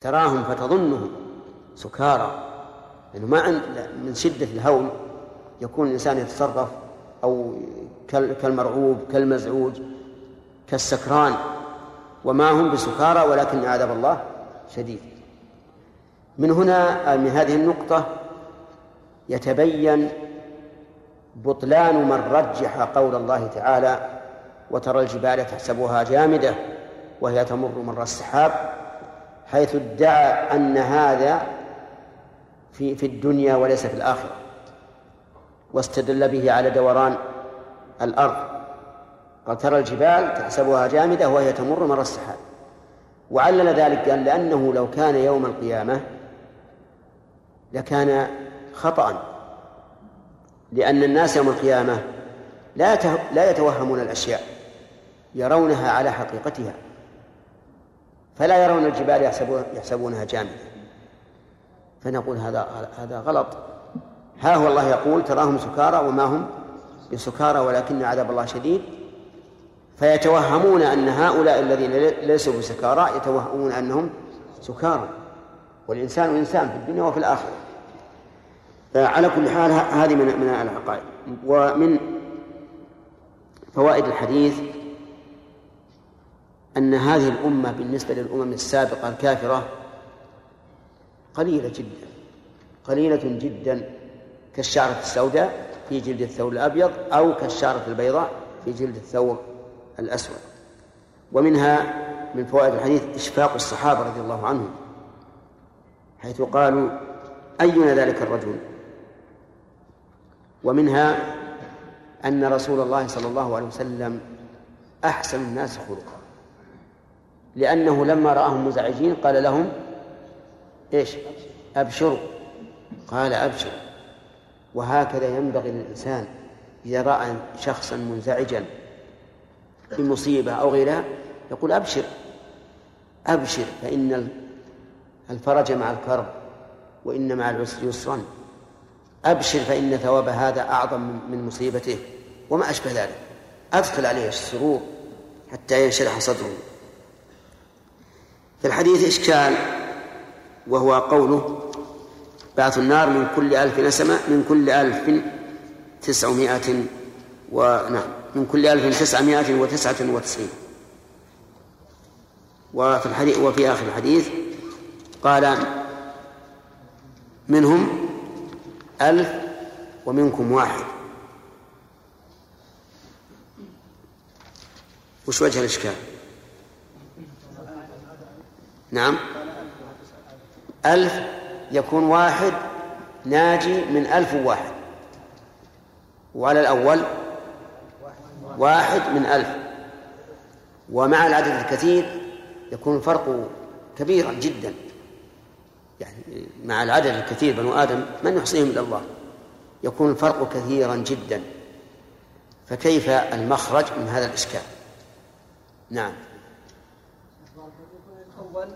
تراهم فتظنهم سكارى. لأنه ما عند من شدة الهول يكون الإنسان يتصرف أو كالمرعوب كالمزعوج كالسكران. وما هم بسكارى ولكن عذاب الله شديد. من هنا من هذه النقطة يتبين بطلان من رجح قول الله تعالى وترى الجبال تحسبها جامدة وهي تمر مر السحاب حيث ادعى أن هذا في في الدنيا وليس في الآخرة. واستدل به على دوران الأرض. قال ترى الجبال تحسبها جامدة وهي تمر مر السحاب. وعلل ذلك قال لأنه لو كان يوم القيامة لكان خطأ. لأن الناس يوم القيامة لا لا يتوهمون الأشياء يرونها على حقيقتها. فلا يرون الجبال يحسبونها جامدة. فنقول هذا هذا غلط. ها هو الله يقول تراهم سكارى وما هم بسكارى ولكن عذاب الله شديد. فيتوهمون أن هؤلاء الذين ليسوا بسكارى يتوهمون أنهم سكارى. والإنسان إنسان في الدنيا وفي الآخرة. على كل حال هذه من من العقائد. ومن فوائد الحديث أن هذه الأمة بالنسبة للأمم السابقة الكافرة قليلة جدا قليلة جدا كالشعرة السوداء في جلد الثور الأبيض أو كالشعرة البيضاء في جلد الثور الأسود. ومنها من فوائد الحديث إشفاق الصحابة رضي الله عنهم حيث قالوا أينا ذلك الرجل؟ ومنها أن رسول الله صلى الله عليه وسلم أحسن الناس خلقا. لأنه لما رآهم مزعجين قال لهم إيش؟ أبشروا. قال أبشر. وهكذا ينبغي للإنسان إذا رأى شخصا منزعجا بمصيبة أو غيرها يقول أبشر. أبشر فإن الفرج مع الكرب وإن مع العسر يسرا. أبشر فإن ثواب هذا أعظم من مصيبته وما أشبه ذلك. أدخل عليه السرور حتى ينشرح صدره. في الحديث إشكال وهو قوله بعث النار من كل ألف نسمة من كل ألف تسعمائة ونعم من كل ألف تسعمائة وتسعة وتسعين. وفي الحديث وفي آخر الحديث قال منهم ألف ومنكم واحد. وش وجه الإشكال؟ نعم. ألف يكون واحد ناجي من ألف واحد وعلى الأول واحد من ألف. ومع العدد الكثير يكون الفرق كبيرا جدا. يعني مع العدد الكثير بنو آدم من يحصيهم إلا الله. يكون الفرق كثيرا جدا. فكيف المخرج من هذا الإشكال؟ نعم. الأول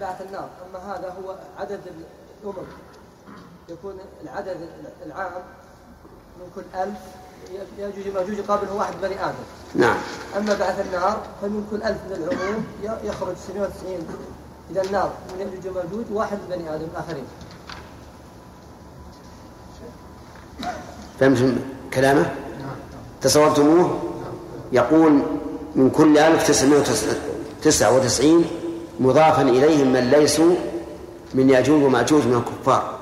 بعث النار. أما هذا هو عدد الأمم. يكون العدد العام من كل ألف. يجوز ماجوج يقابله واحد بني آدم. نعم. أما بعث النار فمن كل ألف من العموم يخرج 97 إلى النار من يأجوج وماجوج واحد من بني آدم الآخرين فهمتم كلامه؟ تصورتموه؟ يقول من كل ألف تسعمائة تسعة وتسعين مضافا إليهم من ليسوا من يأجوج ومأجوج من الكفار.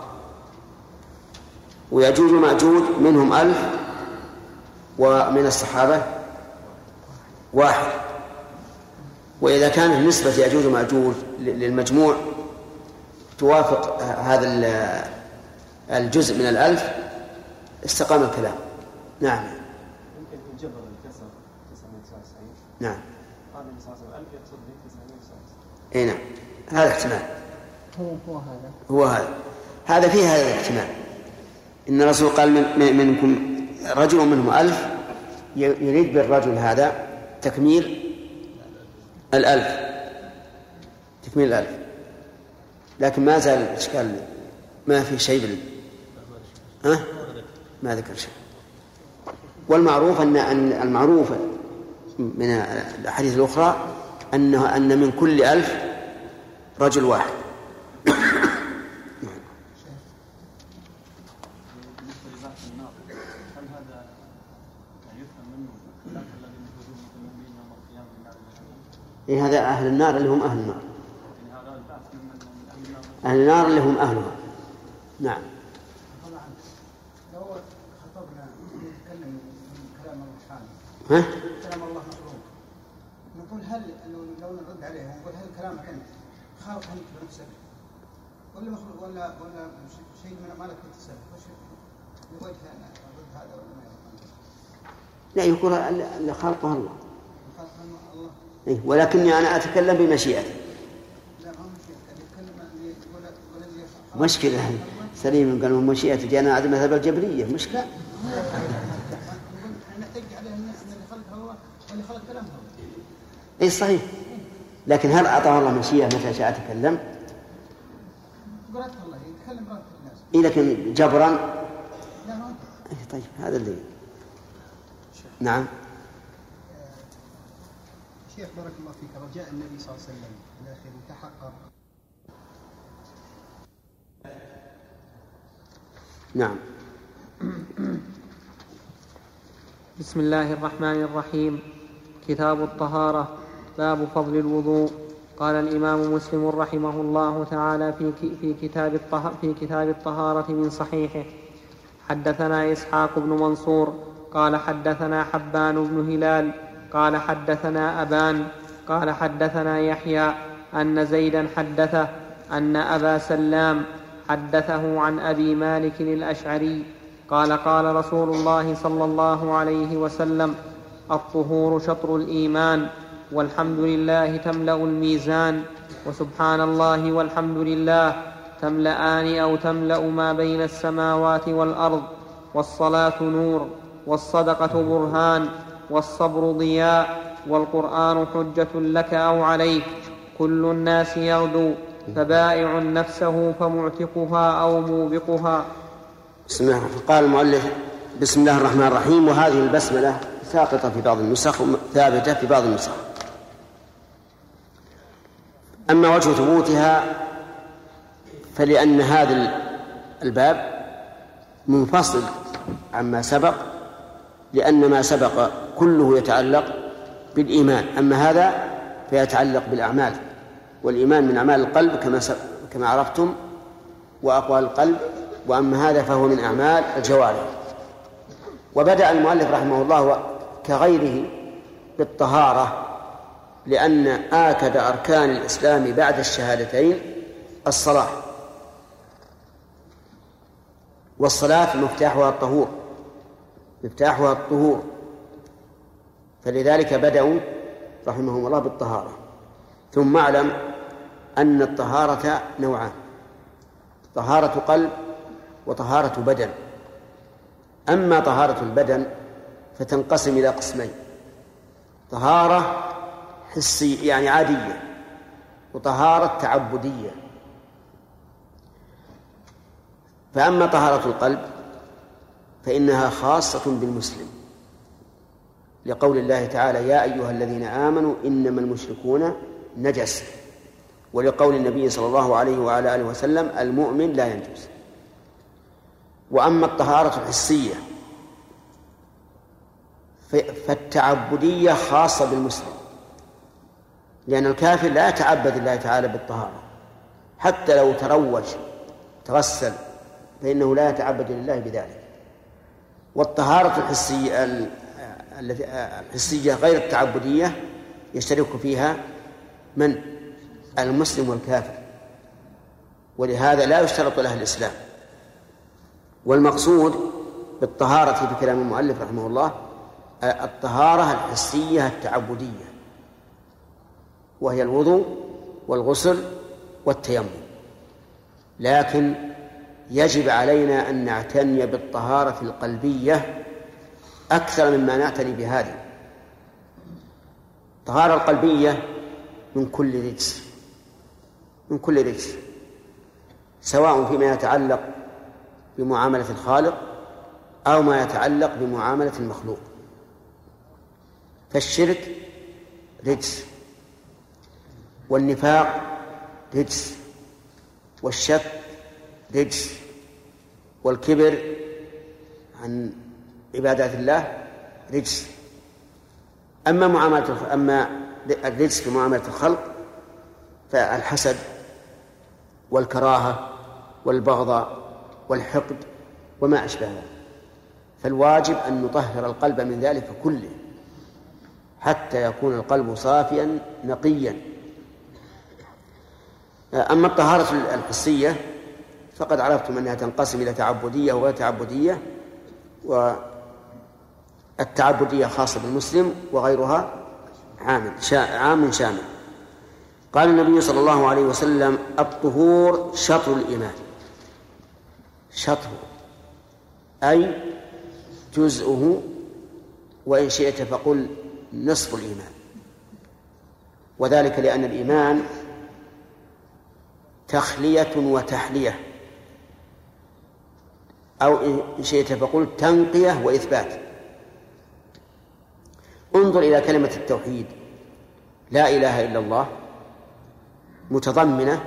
ويأجوج ومأجوج منهم ألف ومن الصحابة واحد. وإذا كانت نسبة يأجوج ومأجوج للمجموع توافق هذا الجزء من الألف استقام الكلام. نعم. يمكن الجبر الكسر 999 نعم قال النبي صلى الله عليه وسلم 1000 يقصد به 999 اي نعم. هذا احتمال. هو هو هذا. هو هذا. هذا فيه هذا الاحتمال. إن الرسول قال من منكم رجل منهم ألف يريد بالرجل هذا تكميل الألف. تكميل الألف. لكن ما زال الإشكال ما في شيء بال... ها؟ ما ذكر شيء. والمعروف أن المعروف من الأحاديث الأخرى أنه أن من كل ألف رجل واحد. إيه هذا أهل النار اللي هم أهل النار. أهل النار اللي هم أهلها. نعم. ها؟ كلام الله مخلوق نقول هل لو نرد عليه نقول هل كلامك أنت. خالق أنت بنفسك ولا مخلوق ولا ولا شيء من مالك اكتسب وش لوجه أرد هذا ولا ما لا يقول اللي خلقها الله. إيه ولكني يقول اللي خلق مشكلة. سليم قال من جاءنا على مذهب الجبرية. مشكلة. إن كلام اي صحيح. لكن هل اعطاه الله مشيئه متى شاء تكلم؟ الله يتكلم اي لكن جبرا؟ لا ما هو إيه طيب هذا اللي نعم. شيخ بارك الله فيك. رجاء النبي صلى الله عليه وسلم. إلى آخره. تحقق. نعم. بسم الله الرحمن الرحيم. كتاب الطهارة. باب فضل الوضوء. قال الإمام مسلم رحمه الله تعالى في كتاب في كتاب الطهارة من صحيحه. حدثنا إسحاق بن منصور. قال حدثنا حبان بن هلال. قال حدثنا أبان. قال حدثنا يحيى. أن زيدا حدثه. أن أبا سلام حدثه عن أبي مالك الأشعري. قال قال رسول الله صلى الله عليه وسلم الطهور شطر الإيمان. والحمد لله تملأ الميزان وسبحان الله والحمد لله تملأان أو تملأ ما بين السماوات والأرض والصلاة نور والصدقة برهان والصبر ضياء والقرآن حجة لك أو عليك كل الناس يغدو فبائع نفسه فمعتقها أو موبقها بسم الله قال المؤلف بسم الله الرحمن الرحيم وهذه البسملة ساقطة في بعض النسخ ثابتة في بعض النسخ. أما وجه ثبوتها فلأن هذا الباب منفصل عما سبق لأن ما سبق كله يتعلق بالإيمان. أما هذا فيتعلق بالأعمال والإيمان من أعمال القلب كما كما عرفتم وأقوال القلب. وأما هذا فهو من أعمال الجوارح. وبدأ المؤلف رحمه الله كغيره بالطهارة. لأن آكد أركان الإسلام بعد الشهادتين الصلاة والصلاة مفتاحها الطهور مفتاحها الطهور فلذلك بدأوا رحمهم الله بالطهارة. ثم اعلم أن الطهارة نوعان طهارة قلب وطهارة بدن. أما طهارة البدن فتنقسم إلى قسمين طهارة حسية يعني عادية وطهارة تعبدية. فأما طهارة القلب فإنها خاصة بالمسلم لقول الله تعالى يا أيها الذين آمنوا إنما المشركون نجس. ولقول النبي صلى الله عليه وعلى آله وسلم المؤمن لا ينجس. وأما الطهارة الحسية فالتعبدية خاصة بالمسلم. لأن الكافر لا يتعبد الله تعالى بالطهارة. حتى لو تروج تغسل فإنه لا يتعبد لله بذلك. والطهارة الحسية الحسية غير التعبدية يشترك فيها من؟ المسلم والكافر. ولهذا لا يشترط له الإسلام. والمقصود بالطهارة في كلام المؤلف رحمه الله الطهارة الحسية التعبدية. وهي الوضوء والغسل والتيمم. لكن يجب علينا أن نعتني بالطهارة القلبية أكثر مما نعتني بهذه. الطهارة القلبية من كل رجس من كل رجس سواء فيما يتعلق بمعاملة الخالق أو ما يتعلق بمعاملة المخلوق. فالشرك رجس. والنفاق رجس والشك رجس والكبر عن عبادات الله رجس. أما معاملة أما الرجس في معاملة الخلق فالحسد والكراهة والبغضاء والحقد وما أشبه ذلك. فالواجب أن نطهر القلب من ذلك كله حتى يكون القلب صافيا نقيا. أما الطهارة الحسية فقد عرفتم أنها تنقسم إلى تعبدية وغير تعبدية والتعبدية خاصة بالمسلم وغيرها عام عام شامل. قال النبي صلى الله عليه وسلم الطهور شطر الإيمان. شطر أي جزءه وإن شئت فقل نصف الإيمان. وذلك لأن الإيمان تخلية وتحلية. أو إن شئت فقل تنقية وإثبات. انظر إلى كلمة التوحيد. لا إله إلا الله. متضمنة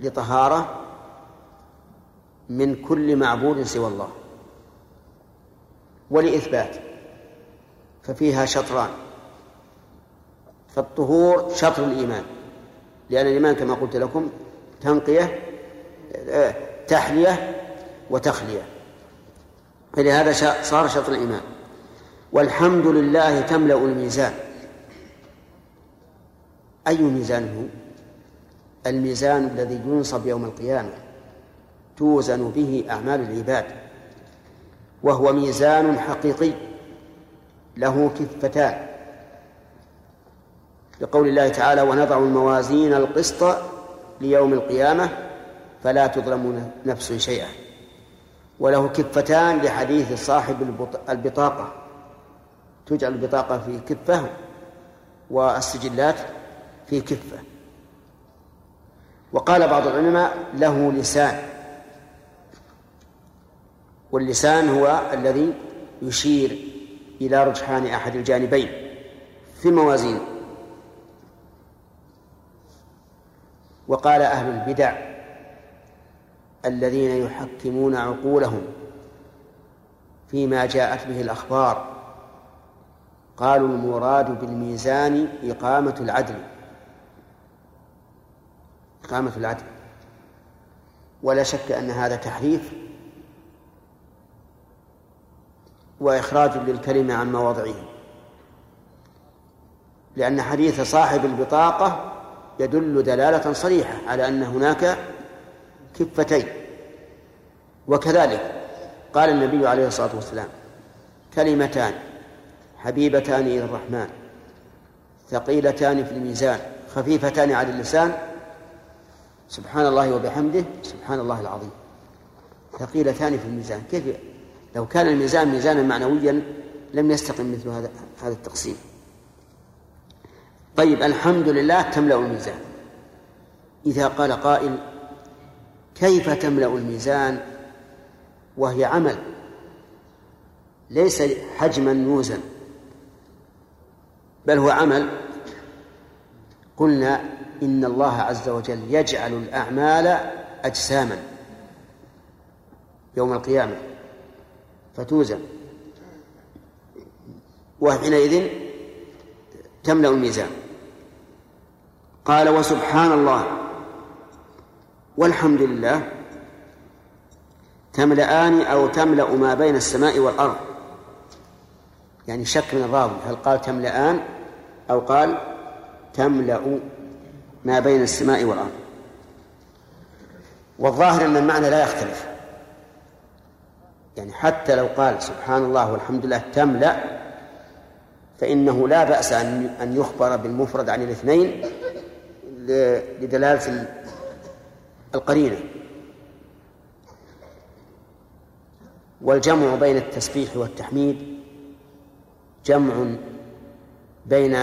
لطهارة من كل معبود سوى الله. ولإثبات. ففيها شطران. فالطهور شطر الإيمان. لأن الإيمان كما قلت لكم تنقية آه، تحلية وتخلية. فلهذا صار شطر الإيمان. والحمد لله تملأ الميزان. أي ميزان هو؟ الميزان الذي ينصب يوم القيامة توزن به أعمال العباد وهو ميزان حقيقي له كفتان. لقول الله تعالى ونضع الموازين القسط ليوم القيامة فلا تظلم نفس شيئا. وله كفتان لحديث صاحب البطاقة. تجعل البطاقة في كفة والسجلات في كفة. وقال بعض العلماء له لسان. واللسان هو الذي يشير إلى رجحان أحد الجانبين في الموازين وقال أهل البدع الذين يحكمون عقولهم فيما جاءت به الأخبار قالوا المراد بالميزان إقامة العدل إقامة العدل. ولا شك أن هذا تحريف وإخراج للكلمة عن مواضعه لأن حديث صاحب البطاقة يدل دلالة صريحة على أن هناك كفتين. وكذلك قال النبي عليه الصلاة والسلام كلمتان حبيبتان إلى الرحمن ثقيلتان في الميزان خفيفتان على اللسان. سبحان الله وبحمده سبحان الله العظيم. ثقيلتان في الميزان. كيف؟ لو كان الميزان ميزانا معنويا لم يستقم مثل هذا هذا التقسيم. طيب الحمد لله تملأ الميزان. إذا قال قائل كيف تملأ الميزان؟ وهي عمل ليس حجما يوزن بل هو عمل. قلنا إن الله عز وجل يجعل الأعمال أجساما يوم القيامة فتوزن. وحينئذ تملأ الميزان. قال وسبحان الله. والحمد لله. تملأان أو تملأ ما بين السماء والأرض. يعني شك من الراوي. هل قال تملأان أو قال تملأ ما بين السماء والأرض. والظاهر أن المعنى لا يختلف. يعني حتى لو قال سبحان الله والحمد لله تملأ فإنه لا بأس أن أن يخبر بالمفرد عن الاثنين لدلالة القرينة. والجمع بين التسبيح والتحميد جمع بين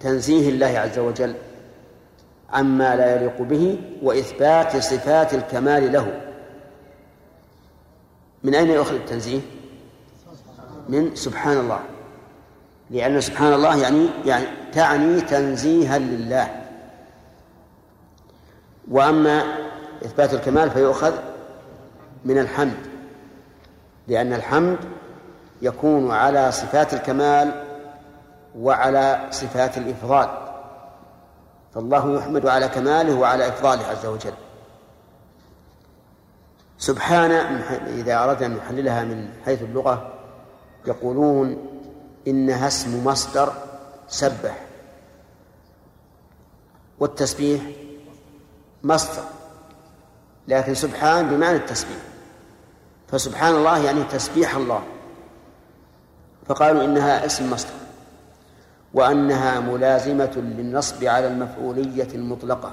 تنزيه الله عز وجل عما لا يليق به وإثبات صفات الكمال له. من أين يؤخذ التنزيه؟ من سبحان الله. لأن سبحان الله يعني يعني تعني تنزيها لله. وأما إثبات الكمال فيؤخذ من الحمد لأن الحمد يكون على صفات الكمال وعلى صفات الإفضال فالله يحمد على كماله وعلى إفضاله عز وجل. سبحان إذا أردنا أن نحللها من حيث اللغة يقولون إنها اسم مصدر سبح والتسبيح مصدر. لكن سبحان بمعنى التسبيح. فسبحان الله يعني تسبيح الله. فقالوا إنها اسم مصدر. وأنها ملازمة للنصب على المفعولية المطلقة.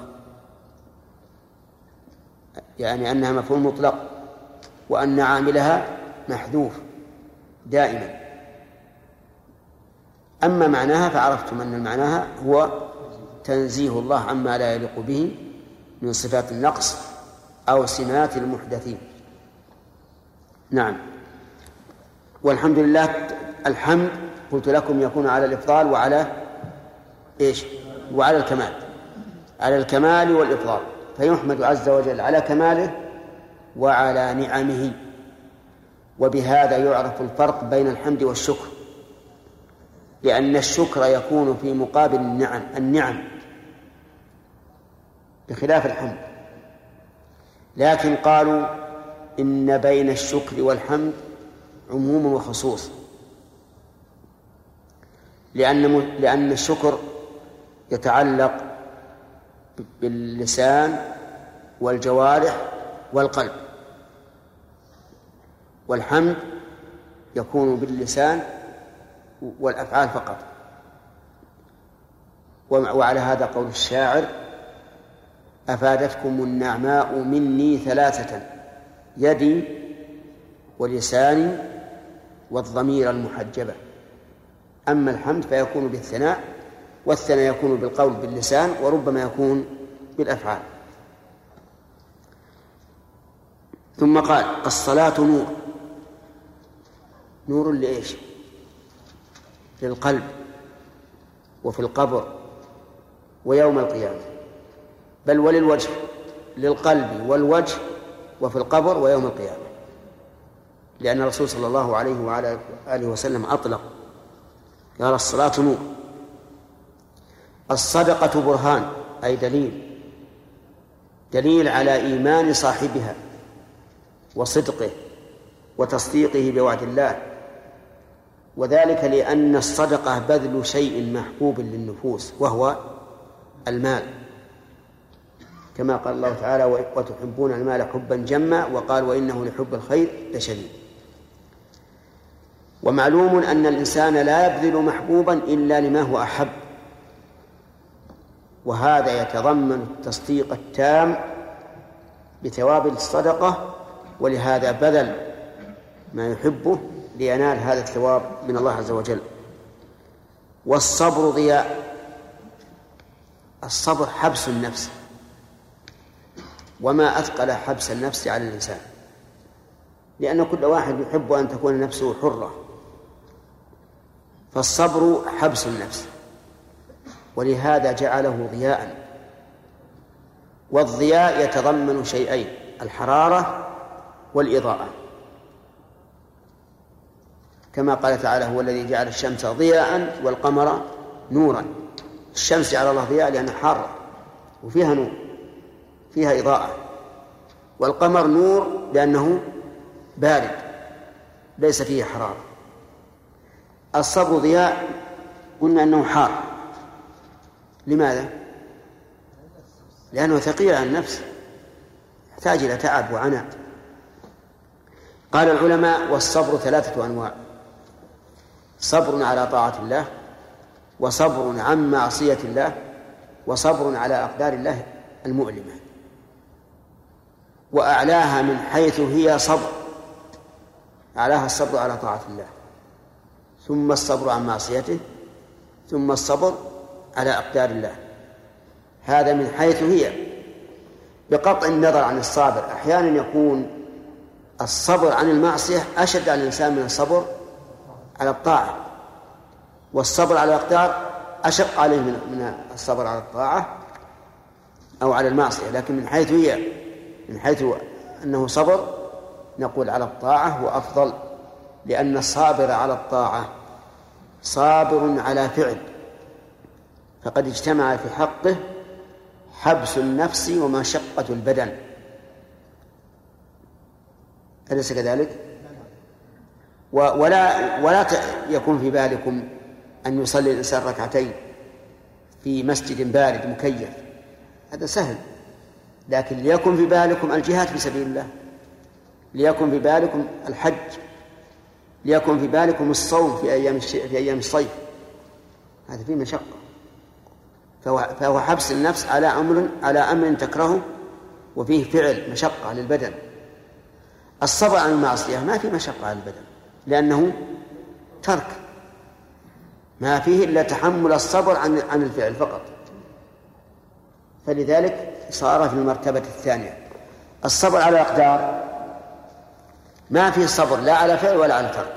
يعني أنها مفعول مطلق. وأن عاملها محذوف. دائما. أما معناها فعرفتم أن معناها هو تنزيه الله عما لا يليق به. من صفات النقص أو سمات المحدثين. نعم. والحمد لله الحمد قلت لكم يكون على الإفضال وعلى إيش؟ وعلى الكمال. على الكمال والإفضال. فيحمد عز وجل على كماله وعلى نعمه. وبهذا يعرف الفرق بين الحمد والشكر. لأن الشكر يكون في مقابل النعم. النعم بخلاف الحمد. لكن قالوا إن بين الشكر والحمد عموم وخصوص. لأن لأن الشكر يتعلق باللسان والجوارح والقلب. والحمد يكون باللسان والأفعال فقط. وعلى هذا قول الشاعر أفادتكم النعماء مني ثلاثة يدي ولساني والضمير المحجبة. أما الحمد فيكون بالثناء والثناء يكون بالقول باللسان وربما يكون بالأفعال. ثم قال الصلاة نور. نور لإيش؟ للقلب وفي القبر ويوم القيامة. بل وللوجه للقلب والوجه وفي القبر ويوم القيامة. لأن الرسول صلى الله عليه وعلى آله وسلم أطلق قال الصلاة نور. الصدقة برهان أي دليل دليل على إيمان صاحبها وصدقه وتصديقه بوعد الله. وذلك لأن الصدقة بذل شيء محبوب للنفوس وهو المال. كما قال الله تعالى وتحبون المال حبا جما وقال وإنه لحب الخير لشديد ومعلوم أن الإنسان لا يبذل محبوبا إلا لما هو أحب. وهذا يتضمن التصديق التام بثواب الصدقة ولهذا بذل ما يحبه لينال هذا الثواب من الله عز وجل. والصبر ضياء. الصبر حبس النفس. وما أثقل حبس النفس على الإنسان. لأن كل واحد يحب أن تكون نفسه حرة. فالصبر حبس النفس. ولهذا جعله ضياء. والضياء يتضمن شيئين الحرارة والإضاءة. كما قال تعالى هو الذي جعل الشمس ضياء والقمر نورا. الشمس جعل الله ضياء لأنها حارة وفيها نور. فيها إضاءة. والقمر نور لأنه بارد ليس فيه حرارة. الصبر ضياء قلنا أنه حار. لماذا؟ لأنه ثقيل على النفس يحتاج إلى تعب وعناء. قال العلماء والصبر ثلاثة أنواع. صبر على طاعة الله وصبر عن معصية الله وصبر على أقدار الله المؤلمة. وأعلاها من حيث هي صبر. أعلاها الصبر على طاعة الله. ثم الصبر عن معصيته. ثم الصبر على أقدار الله. هذا من حيث هي. بقطع النظر عن الصابر. أحيانا يكون الصبر عن المعصية أشد على الإنسان من الصبر على الطاعة. والصبر على الأقدار أشق عليه من الصبر على الطاعة أو على المعصية. لكن من حيث هي من حيث أنه صبر نقول على الطاعة هو أفضل لأن الصابر على الطاعة صابر على فعل. فقد اجتمع في حقه حبس النفس ومشقة البدن. أليس كذلك؟ ولا ولا يكون في بالكم أن يصلي الإنسان ركعتين في مسجد بارد مكيف. هذا سهل. لكن ليكن في بالكم الجهاد في سبيل الله. ليكن في بالكم الحج. ليكن في بالكم الصوم في أيام في أيام الصيف. هذا فيه مشقة. فهو, فهو حبس النفس على أمر على أمر تكرهه وفيه فعل مشقة للبدن. الصبر عن المعصية ما في مشقة على البدن لأنه ترك. ما فيه إلا تحمل الصبر عن عن الفعل فقط. فلذلك صار في المرتبة الثانية. الصبر على الأقدار ما في صبر لا على فعل ولا على ترك.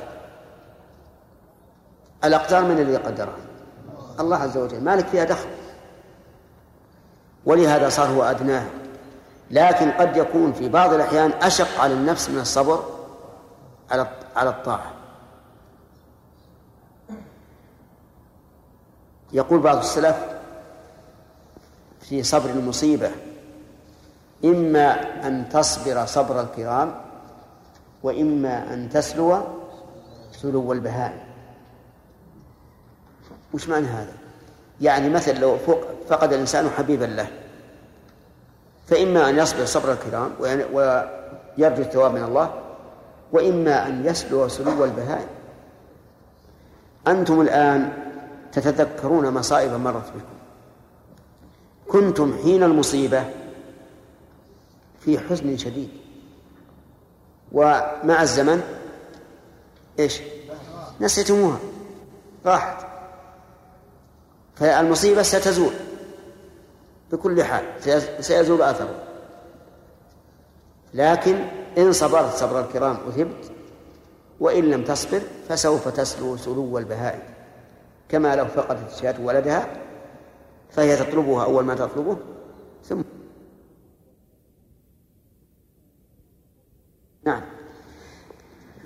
الأقدار من الذي قدرها الله عز وجل. مالك فيها دخل. ولهذا صار هو أدناه لكن قد يكون في بعض الأحيان أشق على النفس من الصبر على على الطاعة. يقول بعض السلف في صبر المصيبة إما أن تصبر صبر الكرام وإما أن تسلو سلو البهائم. وش معنى هذا؟ يعني مثل لو فقد الإنسان حبيبا له فإما أن يصبر صبر الكرام ويرجو الثواب من الله وإما أن يسلو سلو البهائم. أنتم الآن تتذكرون مصائب مرت بكم. كنتم حين المصيبة في حزن شديد. ومع الزمن إيش؟ نسيتموها. راحت. فالمصيبة ستزول بكل حال. سيزول أثره. لكن إن صبرت صبر الكرام أثبت. وإن لم تصبر فسوف تسلو سلو البهائم. كما لو فقدت الشاة ولدها فهي تطلبها أول ما تطلبه ثم. نعم.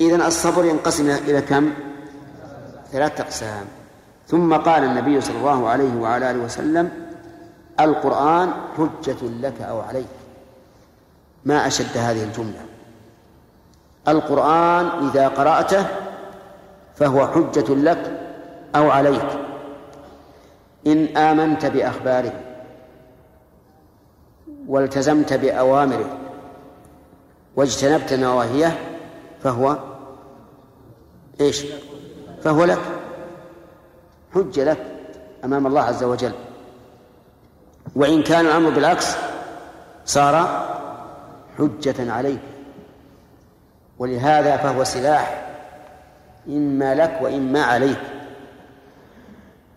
إذن الصبر ينقسم إلى كم؟ ثلاثة أقسام. ثم قال النبي صلى الله عليه وعلى آله وسلم القرآن حجة لك أو عليك. ما أشد هذه الجملة. القرآن إذا قرأته فهو حجة لك أو عليك. إن آمنت بأخباره والتزمت بأوامره واجتنبت نواهيه فهو إيش؟ فهو لك. حجة لك أمام الله عز وجل. وإن كان الأمر بالعكس صار حجة عليك ولهذا فهو سلاح. إما لك وإما عليك.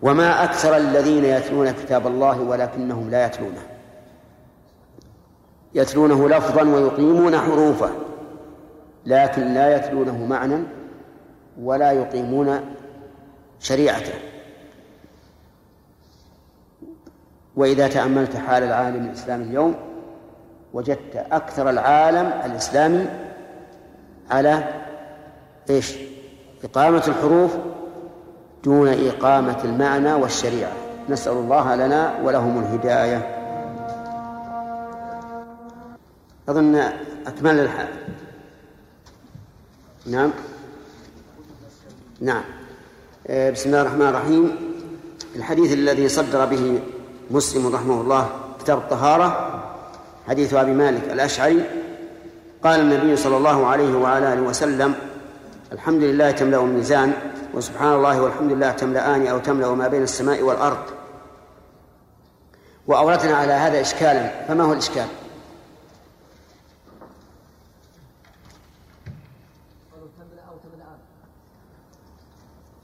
وما أكثر الذين يتلون كتاب الله ولكنهم لا يتلونه. يتلونه لفظا ويقيمون حروفه لكن لا يتلونه معنى ولا يقيمون شريعته. وإذا تأملت حال العالم الإسلامي اليوم وجدت أكثر العالم الإسلامي على إيش؟ إقامة الحروف دون إقامة المعنى والشريعة. نسأل الله لنا ولهم الهداية. أظن أكمل الحال. نعم. نعم. آه، بسم الله الرحمن الرحيم. الحديث الذي صدر به مسلم رحمه الله كتاب الطهارة حديث أبي مالك الأشعري. قال النبي صلى الله عليه وعلى آله وسلم الحمد لله تملأ الميزان وسبحان الله والحمد لله تملأان أو تملأ ما بين السماء والأرض. وأوردنا على هذا إشكالا. فما هو الإشكال؟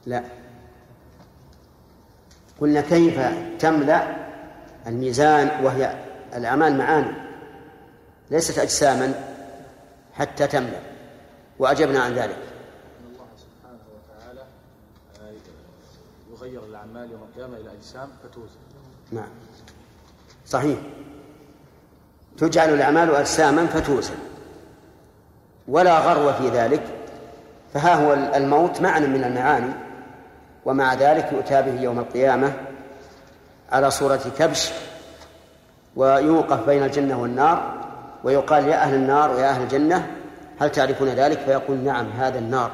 لا. قلنا كيف تملأ الميزان وهي الأعمال معاني ليست أجساما حتى تملأ. وأجبنا عن ذلك الله سبحانه وتعالى آه، الأعمال يوم القيامة إلى أجسام فتوزن نعم. صحيح. تجعل الأعمال أجساما فتوزن ولا غرو في ذلك. فها هو الموت معنى من المعاني. ومع ذلك يؤتى به يوم القيامة على صورة كبش. ويوقف بين الجنة والنار. ويقال يا أهل النار ويا أهل الجنة هل تعرفون ذلك؟ فيقول نعم هذا النار.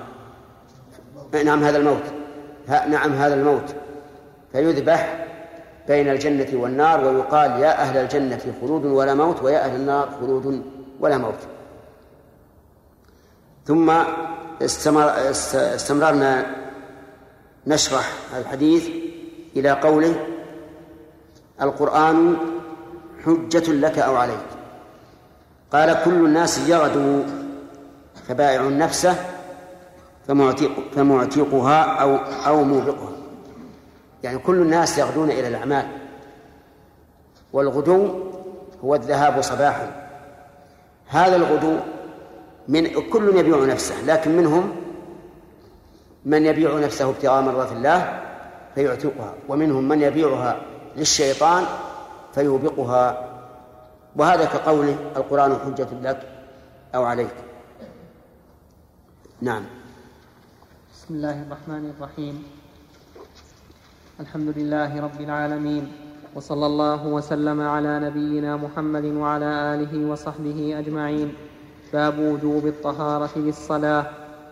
نعم هذا الموت. نعم هذا الموت. فيذبح بين الجنة والنار ويقال يا أهل الجنة خلود ولا موت ويا أهل النار خلود ولا موت. ثم استمر استمررنا نشرح الحديث إلى قوله القرآن حجة لك أو عليك. قال كل الناس يغدو فبائع نفسه فمعتق فمعتقها أو أو موبقها. يعني كل الناس يغدون إلى الأعمال. والغدو هو الذهاب صباحا. هذا الغدو من كل يبيع نفسه لكن منهم من يبيع نفسه ابتغاء مرضات الله فيعتقها ومنهم من يبيعها للشيطان فيوبقها. وهذا كقوله القرآن حجة لك أو عليك. نعم. بسم الله الرحمن الرحيم. الحمد لله رب العالمين وصلى الله وسلم على نبينا محمد وعلى آله وصحبه أجمعين. باب وجوب الطهارة للصلاه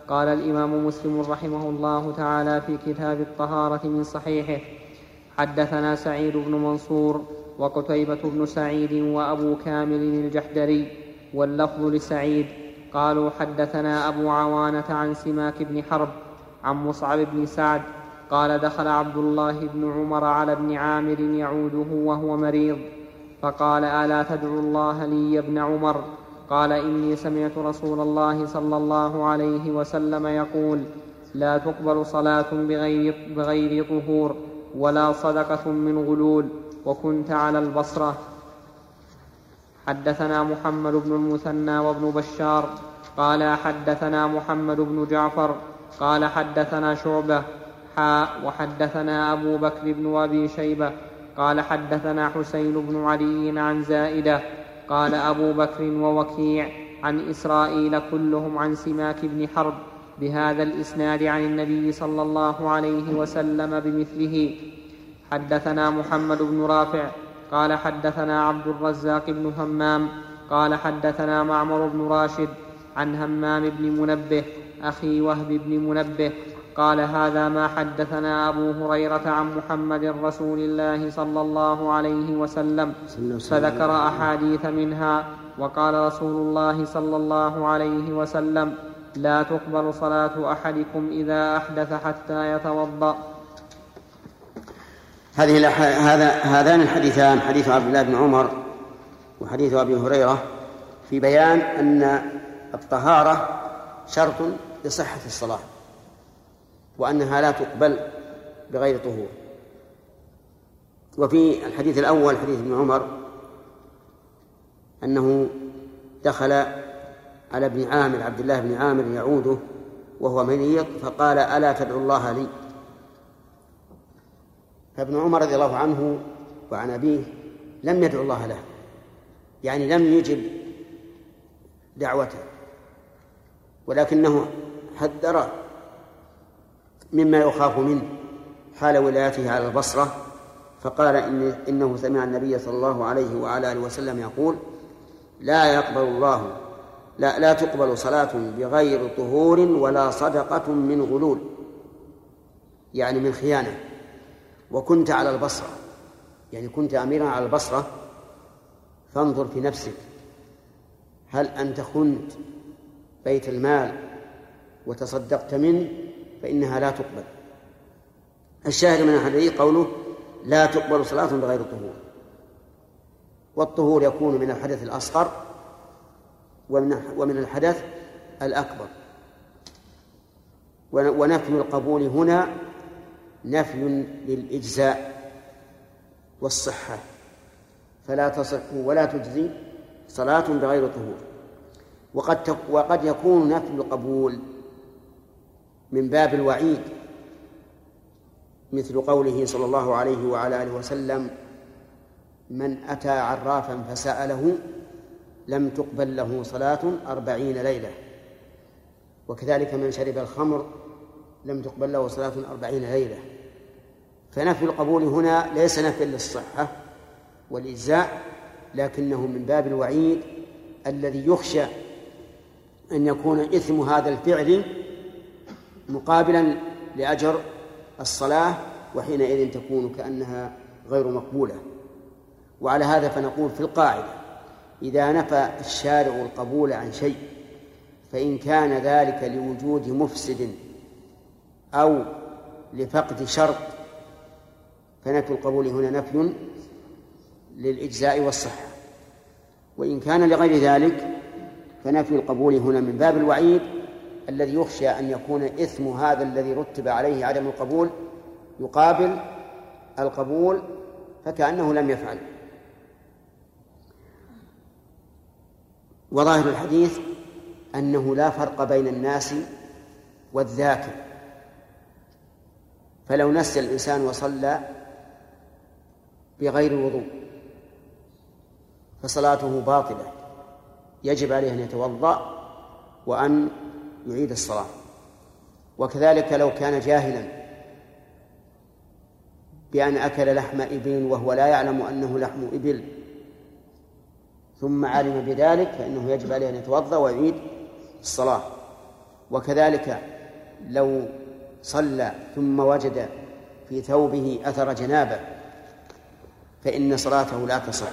قال الإمام مسلم رحمه الله تعالى في كتاب الطهارة من صحيحه حدثنا سعيد بن منصور وقتيبة بن سعيد وأبو كامل الجحدري واللفظ لسعيد قالوا حدثنا أبو عوانة عن سماك بن حرب عن مصعب بن سعد قال دخل عبد الله بن عمر على ابن عامر يعوده وهو مريض. فقال ألا تدعو الله لي يا ابن عمر؟ قال إني سمعت رسول الله صلى الله عليه وسلم يقول لا تقبل صلاة بغير, بغير طهور ولا صدقة من غلول وكنت على البصرة. حدثنا محمد بن المثنى وابن بشار. قال حدثنا محمد بن جعفر. قال حدثنا شعبة. وحدثنا أبو بكر بن أبي شيبة قال حدثنا حسين بن علي عن زائدة قال أبو بكر ووكيع عن إسرائيل كلهم عن سماك بن حرب بهذا الإسناد عن النبي صلى الله عليه وسلم بمثله. حدثنا محمد بن رافع قال حدثنا عبد الرزاق بن همام قال حدثنا معمر بن راشد عن همام بن منبه أخي وهب بن منبه قال هذا ما حدثنا أبو هريرة عن محمد رسول الله صلى الله عليه وسلم فذكر أحاديث منها وقال رسول الله صلى الله عليه وسلم لا تقبل صلاة أحدكم إذا أحدث حتى يتوضأ. هذه هذا هذان الحديثان حديث عبد الله بن عمر وحديث أبي هريرة في بيان أن الطهارة شرط لصحة الصلاة. وأنها لا تقبل بغير طهور. وفي الحديث الأول حديث ابن عمر أنه دخل على ابن عامر عبد الله بن عامر يعوده وهو مريض فقال ألا تدعو الله لي؟ فابن عمر رضي الله عنه وعن أبيه لم يدعو الله له يعني لم يجب دعوته ولكنه حذر مما يخاف منه حال ولايته على البصرة فقال إن إنه سمع النبي صلى الله عليه وعلى آله وسلم يقول لا يقبل الله لا لا تقبل صلاة بغير طهور ولا صدقة من غلول يعني من خيانة وكنت على البصرة يعني كنت أميرا على البصرة فانظر في نفسك هل أنت خنت بيت المال وتصدقت منه فإنها لا تقبل. الشاهد من الحديث قوله لا تقبل صلاة بغير طهور. والطهور يكون من الحدث الأصغر ومن الحدث الأكبر. ونفي القبول هنا نفي للإجزاء والصحة. فلا تصح ولا تجزي صلاة بغير طهور. وقد وقد يكون نفي القبول من باب الوعيد مثل قوله صلى الله عليه وعلى آله وسلم من أتى عرافا فسأله لم تقبل له صلاة أربعين ليلة وكذلك من شرب الخمر لم تقبل له صلاة أربعين ليلة. فنفي القبول هنا ليس نفي للصحة والإجزاء لكنه من باب الوعيد الذي يخشى أن يكون إثم هذا الفعل مقابلا لأجر الصلاة وحينئذ تكون كأنها غير مقبولة. وعلى هذا فنقول في القاعدة إذا نفى الشارع القبول عن شيء فإن كان ذلك لوجود مفسد أو لفقد شرط فنفي القبول هنا نفي للإجزاء والصحة. وإن كان لغير ذلك فنفي القبول هنا من باب الوعيد الذي يخشى أن يكون إثم هذا الذي رتب عليه عدم القبول يقابل القبول فكأنه لم يفعل. وظاهر الحديث أنه لا فرق بين الناس والذاكر. فلو نسي الإنسان وصلى بغير وضوء فصلاته باطلة يجب عليه أن يتوضأ وأن يعيد الصلاة. وكذلك لو كان جاهلا بأن أكل لحم إبل وهو لا يعلم أنه لحم إبل ثم علم بذلك فإنه يجب عليه أن يتوضأ ويعيد الصلاة. وكذلك لو صلى ثم وجد في ثوبه أثر جنابة فإن صلاته لا تصح.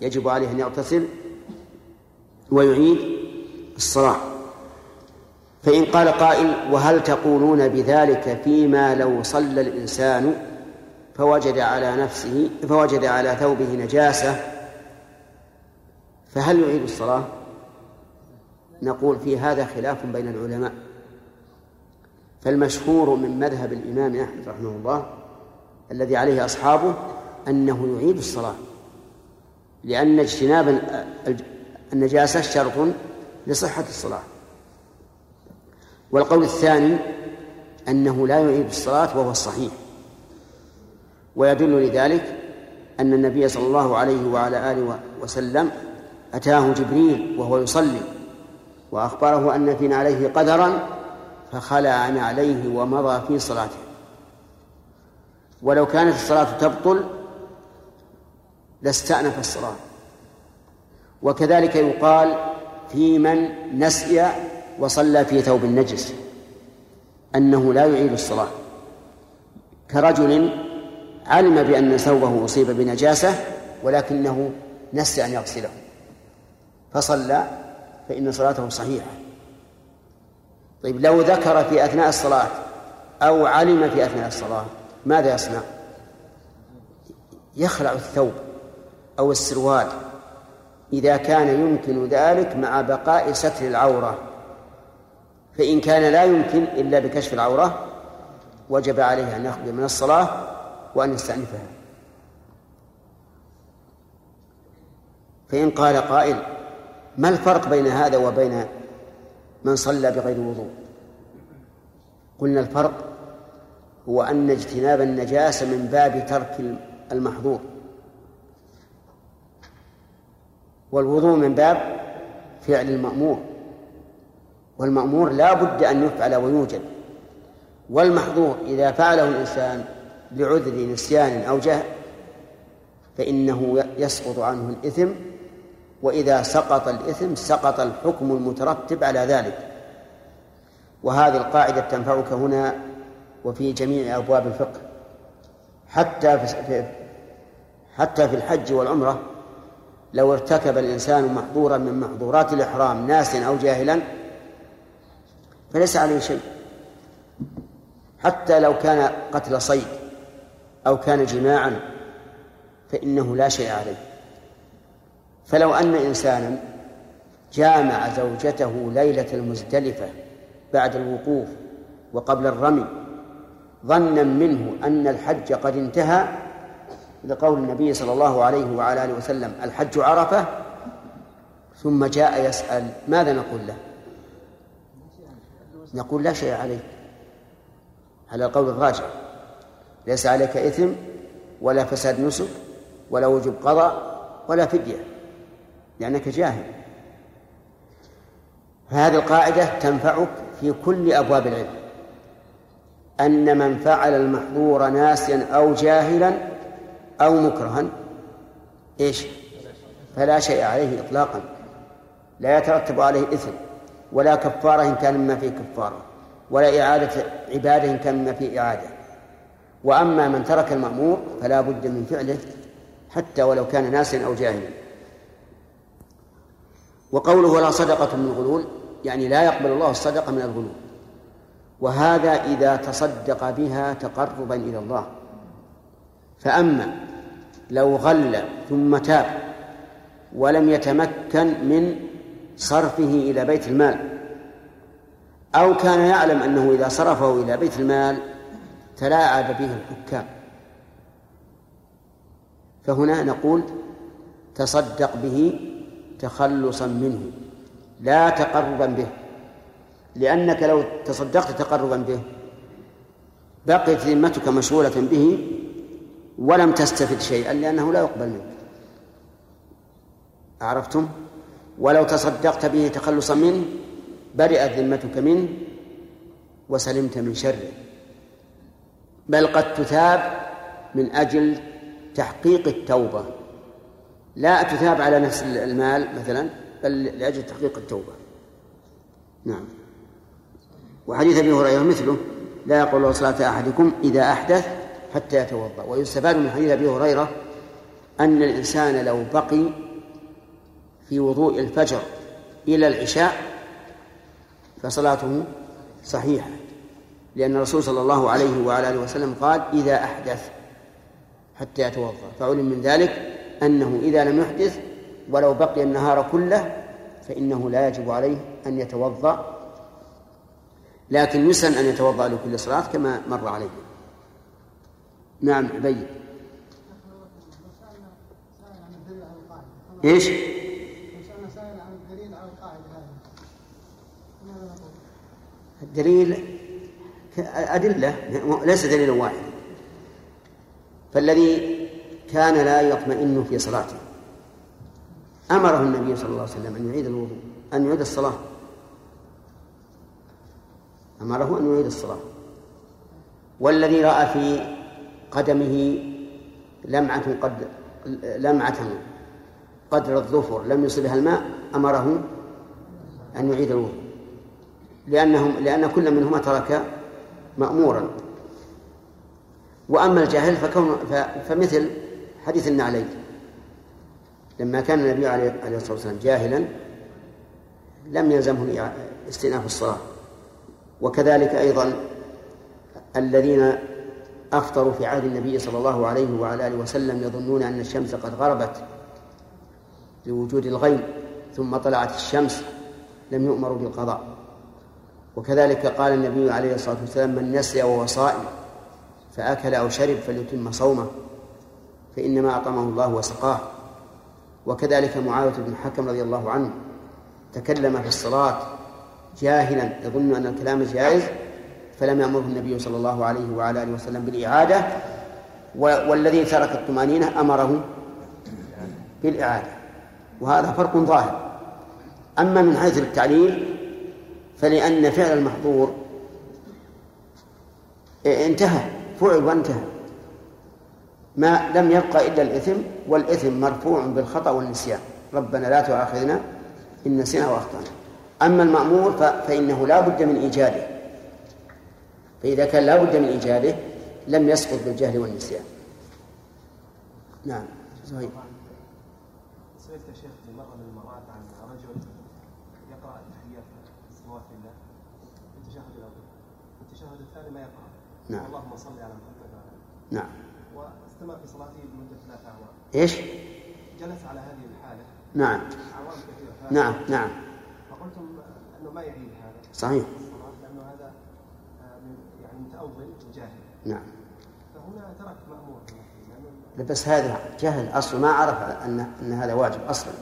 يجب عليه أن يغتسل ويعيد الصلاة. فإن قال قائل وهل تقولون بذلك فيما لو صلى الإنسان فوجد على نفسه فوجد على ثوبه نجاسة فهل يعيد الصلاة؟ نقول في هذا خلاف بين العلماء فالمشهور من مذهب الإمام أحمد رحمه الله الذي عليه أصحابه أنه يعيد الصلاة لأن اجتناب النجاسة شرط لصحة الصلاة والقول الثاني أنه لا يعيد الصلاة وهو الصحيح. ويدل لذلك أن النبي صلى الله عليه وعلى آله وسلم أتاه جبريل وهو يصلي وأخبره أن في عليه قدرا فخلع عليه ومضى في صلاته. ولو كانت الصلاة تبطل لاستأنف الصلاة. وكذلك يقال في من نسي وصلى في ثوب النجس أنه لا يعيد الصلاة. كرجل علم بأن ثوبه أصيب بنجاسة ولكنه نسي أن يغسله. فصلى فإن صلاته صحيحة. طيب لو ذكر في أثناء الصلاة أو علم في أثناء الصلاة ماذا يصنع؟ يخلع الثوب أو السروال. إذا كان يمكن ذلك مع بقاء ستر العورة. فإن كان لا يمكن إلا بكشف العورة وجب عليه أن يخرج من الصلاة وأن يستأنفها. فإن قال قائل ما الفرق بين هذا وبين من صلى بغير وضوء؟ قلنا الفرق هو أن اجتناب النجاسة من باب ترك المحظور. والوضوء من باب فعل المأمور. والمأمور لا بد أن يفعل ويوجد. والمحظور إذا فعله الإنسان لعذر نسيان أو جهل فإنه يسقط عنه الإثم وإذا سقط الإثم سقط الحكم المترتب على ذلك. وهذه القاعدة تنفعك هنا وفي جميع أبواب الفقه. حتى في حتى في الحج والعمرة لو ارتكب الإنسان محظورا من محظورات الإحرام ناسا أو جاهلا فليس عليه شيء. حتى لو كان قتل صيد أو كان جماعا فإنه لا شيء عليه. فلو أن إنسانا جامع زوجته ليلة المزدلفة بعد الوقوف وقبل الرمي ظنا منه أن الحج قد انتهى لقول النبي صلى الله عليه وعلى آله وسلم الحج عرفة؟ ثم جاء يسأل ماذا نقول له؟ نقول لا شيء عليك. على القول الراجع ليس عليك إثم ولا فساد نسك ولا وجوب قضاء ولا فدية لأنك جاهل. هذه القاعدة تنفعك في كل أبواب العلم. أن من فعل المحظور ناسيا أو جاهلا أو مكرها إيش؟ فلا شيء عليه إطلاقا. لا يترتب عليه إثم. ولا كفارة إن كان مما فيه كفارة ولا إعادة عبادة إن كان مما فيه إعادة. وأما من ترك المأمور فلا بد من فعله حتى ولو كان ناسا أو جاهلا. وقوله ولا صدقة من غلول يعني لا يقبل الله الصدقة من الغلول. وهذا إذا تصدق بها تقربا إلى الله. فأما لو غل ثم تاب ولم يتمكن من صرفه إلى بيت المال. أو كان يعلم أنه إذا صرفه إلى بيت المال تلاعب به الحكام. فهنا نقول تصدق به تخلصا منه لا تقربا به. لأنك لو تصدقت تقربا به بقيت ذمتك مشغولة به ولم تستفد شيئا لأنه لا يقبل منك. عرفتم؟ ولو تصدقت به تخلصا منه برئت ذمتك منه وسلمت من شره بل قد تثاب من أجل تحقيق التوبة. لا تثاب على نفس المال مثلا بل لأجل تحقيق التوبة. نعم. وحديث أبي هريرة مثله لا يقول صلاة أحدكم إذا أحدث حتى يتوضأ. ويستفاد من حديث أبي هريرة أن الإنسان لو بقي في وضوء الفجر إلى العشاء فصلاته صحيحة لأن الرسول صلى الله عليه وعلى آله وسلم قال إذا أحدث حتى يتوضأ فعلم من ذلك أنه إذا لم يحدث ولو بقي النهار كله فإنه لا يجب عليه أن يتوضأ لكن يسن أن يتوضأ لكل صلاة كما مر عليه. نعم عبيد. إيش؟ سائل عن الدليل على القاعده هذه الدليل أدلة ليس دليلا واحدا. فالذي كان لا يطمئن في صلاته. أمره النبي صلى الله عليه وسلم أن يعيد الوضوء أن يعيد الصلاة. أمره أن يعيد الصلاة. والذي رأى في قدمه لمعة قد لمعة قدر الظفر لم يصبها الماء أمره أن يعيد الوضوء. لأنهم لأن كل منهما ترك مأمورا. وأما الجاهل فكون فمثل حديث النعلين لما كان النبي عليه الصلاة والسلام جاهلا لم يلزمه استئناف الصلاة. وكذلك أيضا الذين أفطروا في عهد النبي صلى الله عليه وعلى آله وسلم يظنون أن الشمس قد غربت لوجود الغيم ثم طلعت الشمس لم يؤمروا بالقضاء. وكذلك قال النبي عليه الصلاة والسلام من نسي وهو صائم فأكل أو شرب فليتم صومه فإنما أطعمه الله وسقاه. وكذلك معاوية بن الحكم رضي الله عنه تكلم في الصلاة جاهلا يظن أن الكلام جائز فلم يأمره النبي صلى الله عليه وعلى آله وسلم بالإعادة والذي ترك الطمأنينة أمره بالإعادة. وهذا فرق ظاهر. أما من حيث التعليل فلأن فعل المحظور انتهى فعل وانتهى. ما لم يبقى إلا الإثم والإثم مرفوع بالخطأ والنسيان. ربنا لا تؤاخذنا إن نسينا وأخطأنا. أما المأمور فإنه لا بد من إيجاده. فإذا كان لا بد من إيجاده لم يسقط بالجهل والنسيان. نعم صحيح. سئلت يا شيخ في مرة من المرات عن رجل يقرأ التحيات صلوات الله في التشهد الأول التشهد الثاني ما يقرأ نعم. اللهم صل على محمد وعلى نعم. واستمر في صلاته لمدة ثلاث أعوام. إيش؟ جلس على هذه الحالة. نعم. أعوام كثيرة. نعم نعم. فقلتم أنه ما يعيد هذا. صحيح. لأنه هذا آه، يعني متأول وجاهل نعم. فهنا ترك مأمور بس هذا جهل. أصله ما عرف أن أن هذا واجب أصلا.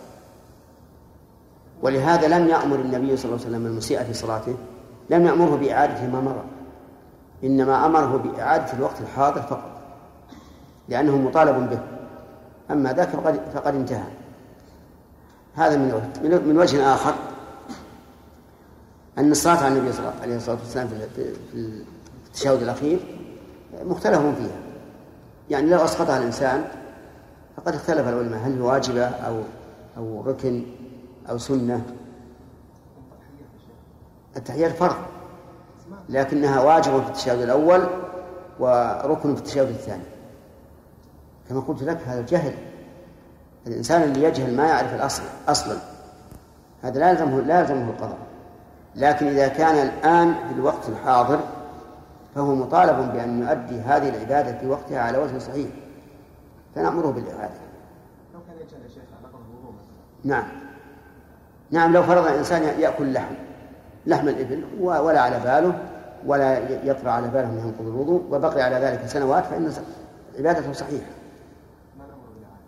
ولهذا لم يأمر النبي صلى الله عليه وسلم المسيء في صلاته. لم يأمره بإعادة ما مر. إنما أمره بإعادة الوقت الحاضر فقط لأنه مطالب به. أما ذاك فقد, فقد انتهى. هذا من وجه من- وجه آخر أن الصلاة على النبي صلى الله عليه في- في التشهد الأخير مختلف فيها. يعني لو أسقطها الإنسان فقد اختلف العلماء هل هي واجبة أو أو ركن أو سنة؟ التحيات فرض لكنها واجبة في التشهد الأول وركن في التشهد الثاني. كما قلت لك هذا جهل. الإنسان اللي يجهل ما يعرف الأصل أصلا. هذا لا يلزمه لا يلزمه القضاء. لكن إذا كان الآن في الوقت الحاضر فهو مطالب بأن يؤدي هذه العبادة في وقتها على وجه صحيح. فنأمره بالإعادة. لو كان يجهل يا شيخ نعم. نعم لو فرض الإنسان يأكل لحم. لحم الإبل ولا على باله. ولا يطرأ على باله أنه ينقض الوضوء وبقي على ذلك سنوات فإن عبادته صحيحة.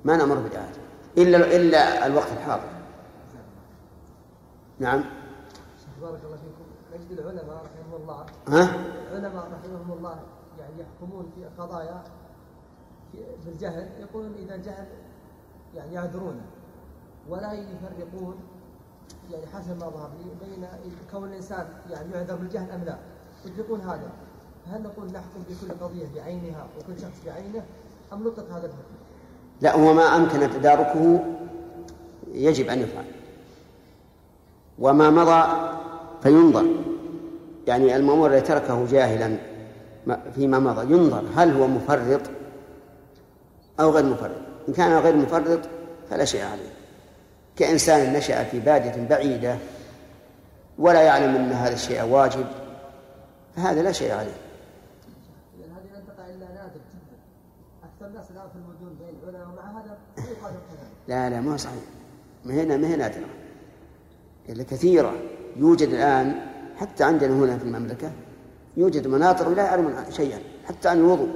ما نأمر بالإعادة. إلا إلا الوقت الحاضر. نعم. بارك الله فيكم. نجد العلماء رحمهم الله. ها؟ العلماء رحمهم الله يعني يحكمون في قضايا بالجهل يقولون إذا جهل يعني يعذرونه ولا يفرقون. يعني حسب ما ظهر لي بين كون الإنسان يعني يعذر بالجهل أم لا. يطلقون هذا. هل نقول نحكم بكل قضية بعينها وكل شخص بعينه أم نطلق هذا الحكم؟ لا هو ما أمكن تداركه يجب أن يفعل. وما مضى فينظر. يعني المأمور الذي تركه جاهلا ما- فيما مضى. ينظر هل هو مفرط أو غير مفرط. إن كان غير مفرط فلا شيء عليه. كإنسان نشأ في بادية بعيدة ولا يعلم أن هذا الشيء واجب فهذا لا شيء عليه. لأن هذه لن تقع إلا نادر جدا. أكثر الناس الآن في المدن بين العلماء ومع هذا يقال الكلام لا لا ما صحيح. ما هنا ما هي نادرة. إلا كثيرة. يوجد الآن حتى عندنا هنا في المملكة يوجد مناطق لا يعلمون شيئا حتى عن الوضوء.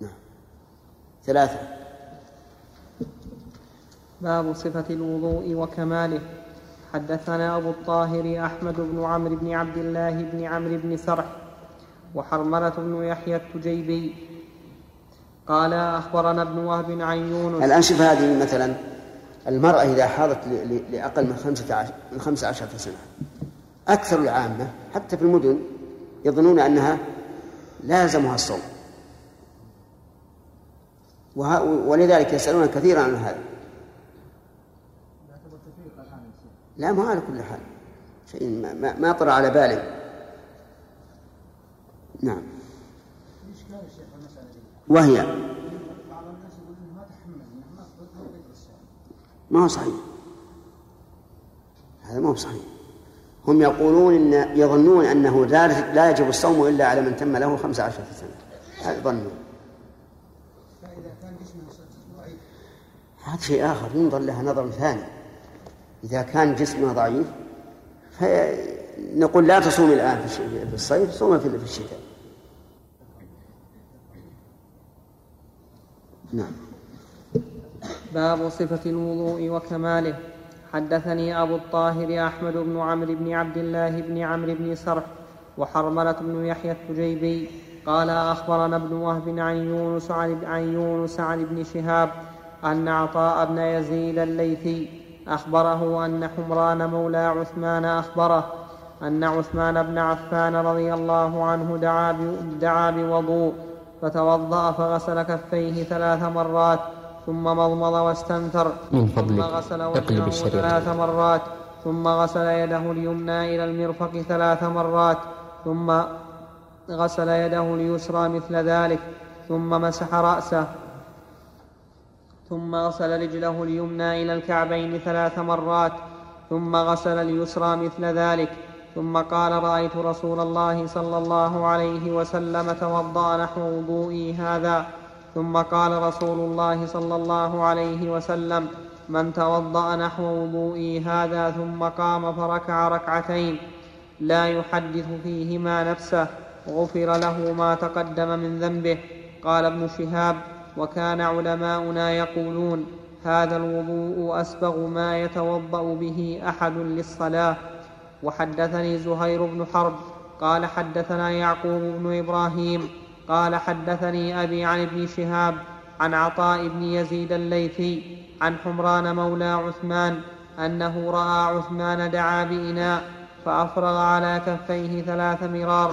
نعم. ثلاثة. باب صفة الوضوء وكماله. حدثنا أبو الطاهر أحمد بن عمرو بن عبد الله بن عمرو بن سرح وحرملة بن يحيى التجيبي. قال أخبرنا ابن وهب عن يونس. الآن شوف هذه مثلا المرأة إذا حاضت لأقل من خمسة عشر من خمسة عشرة سنة أكثر العامة حتى في المدن يظنون أنها لازمها الصوم. ولذلك يسألون كثيرا عن هذا يعتبر تفريق الان يا شيخ. لا ما على كل حال. شيء ما, ما, ما طرأ على باله. نعم. وهي. ما هو صحيح. هذا ما هو صحيح. هم يقولون إن يظنون أنه لا يجب الصوم إلا على من تم له خمس عشرة سنة. هذا ضعيف هذا شيء آخر ينظر لها نظر ثاني. إذا كان جسمه ضعيف فنقول لا تصومي الآن في الصيف صومي في الشتاء. نعم. باب صفة الوضوء وكماله. حدثني أبو الطاهر أحمد بن عمرو بن عبد الله بن عمرو بن سرح وحرملة بن يحيى التجيبي. قال أخبرنا ابن وهب عن يونس عن يونس عن ابن شهاب أن عطاء بن يزيد الليثي أخبره أن حمران مولى عثمان أخبره أن عثمان بن عفان رضي الله عنه دعا دعا بوضوء فتوضأ فغسل كفيه ثلاث مرات ثم مضمض واستنثر من ثم غسل وجهه ثلاث مرات ثم غسل يده اليمنى إلى المرفق ثلاث مرات ثم غسل يده اليسرى مثل ذلك ثم مسح رأسه. ثم غسل رجله اليمنى إلى الكعبين ثلاث مرات ثم غسل اليسرى مثل ذلك ثم قال رأيت رسول الله صلى الله عليه وسلم توضأ نحو وضوئي هذا. ثم قال رسول الله صلى الله عليه وسلم من توضأ نحو وضوئي هذا ثم قام فركع ركعتين لا يحدث فيهما نفسه غفر له ما تقدم من ذنبه. قال ابن شهاب وكان علماؤنا يقولون هذا الوضوء أسبغ ما يتوضأ به أحد للصلاة. وحدثني زهير بن حرب قال حدثنا يعقوب بن إبراهيم قال حدثني أبي عن ابن شهاب عن عطاء بن يزيد الليثي عن حمران مولى عثمان أنه رأى عثمان دعا بإناء فأفرغ على كفيه ثلاث مرار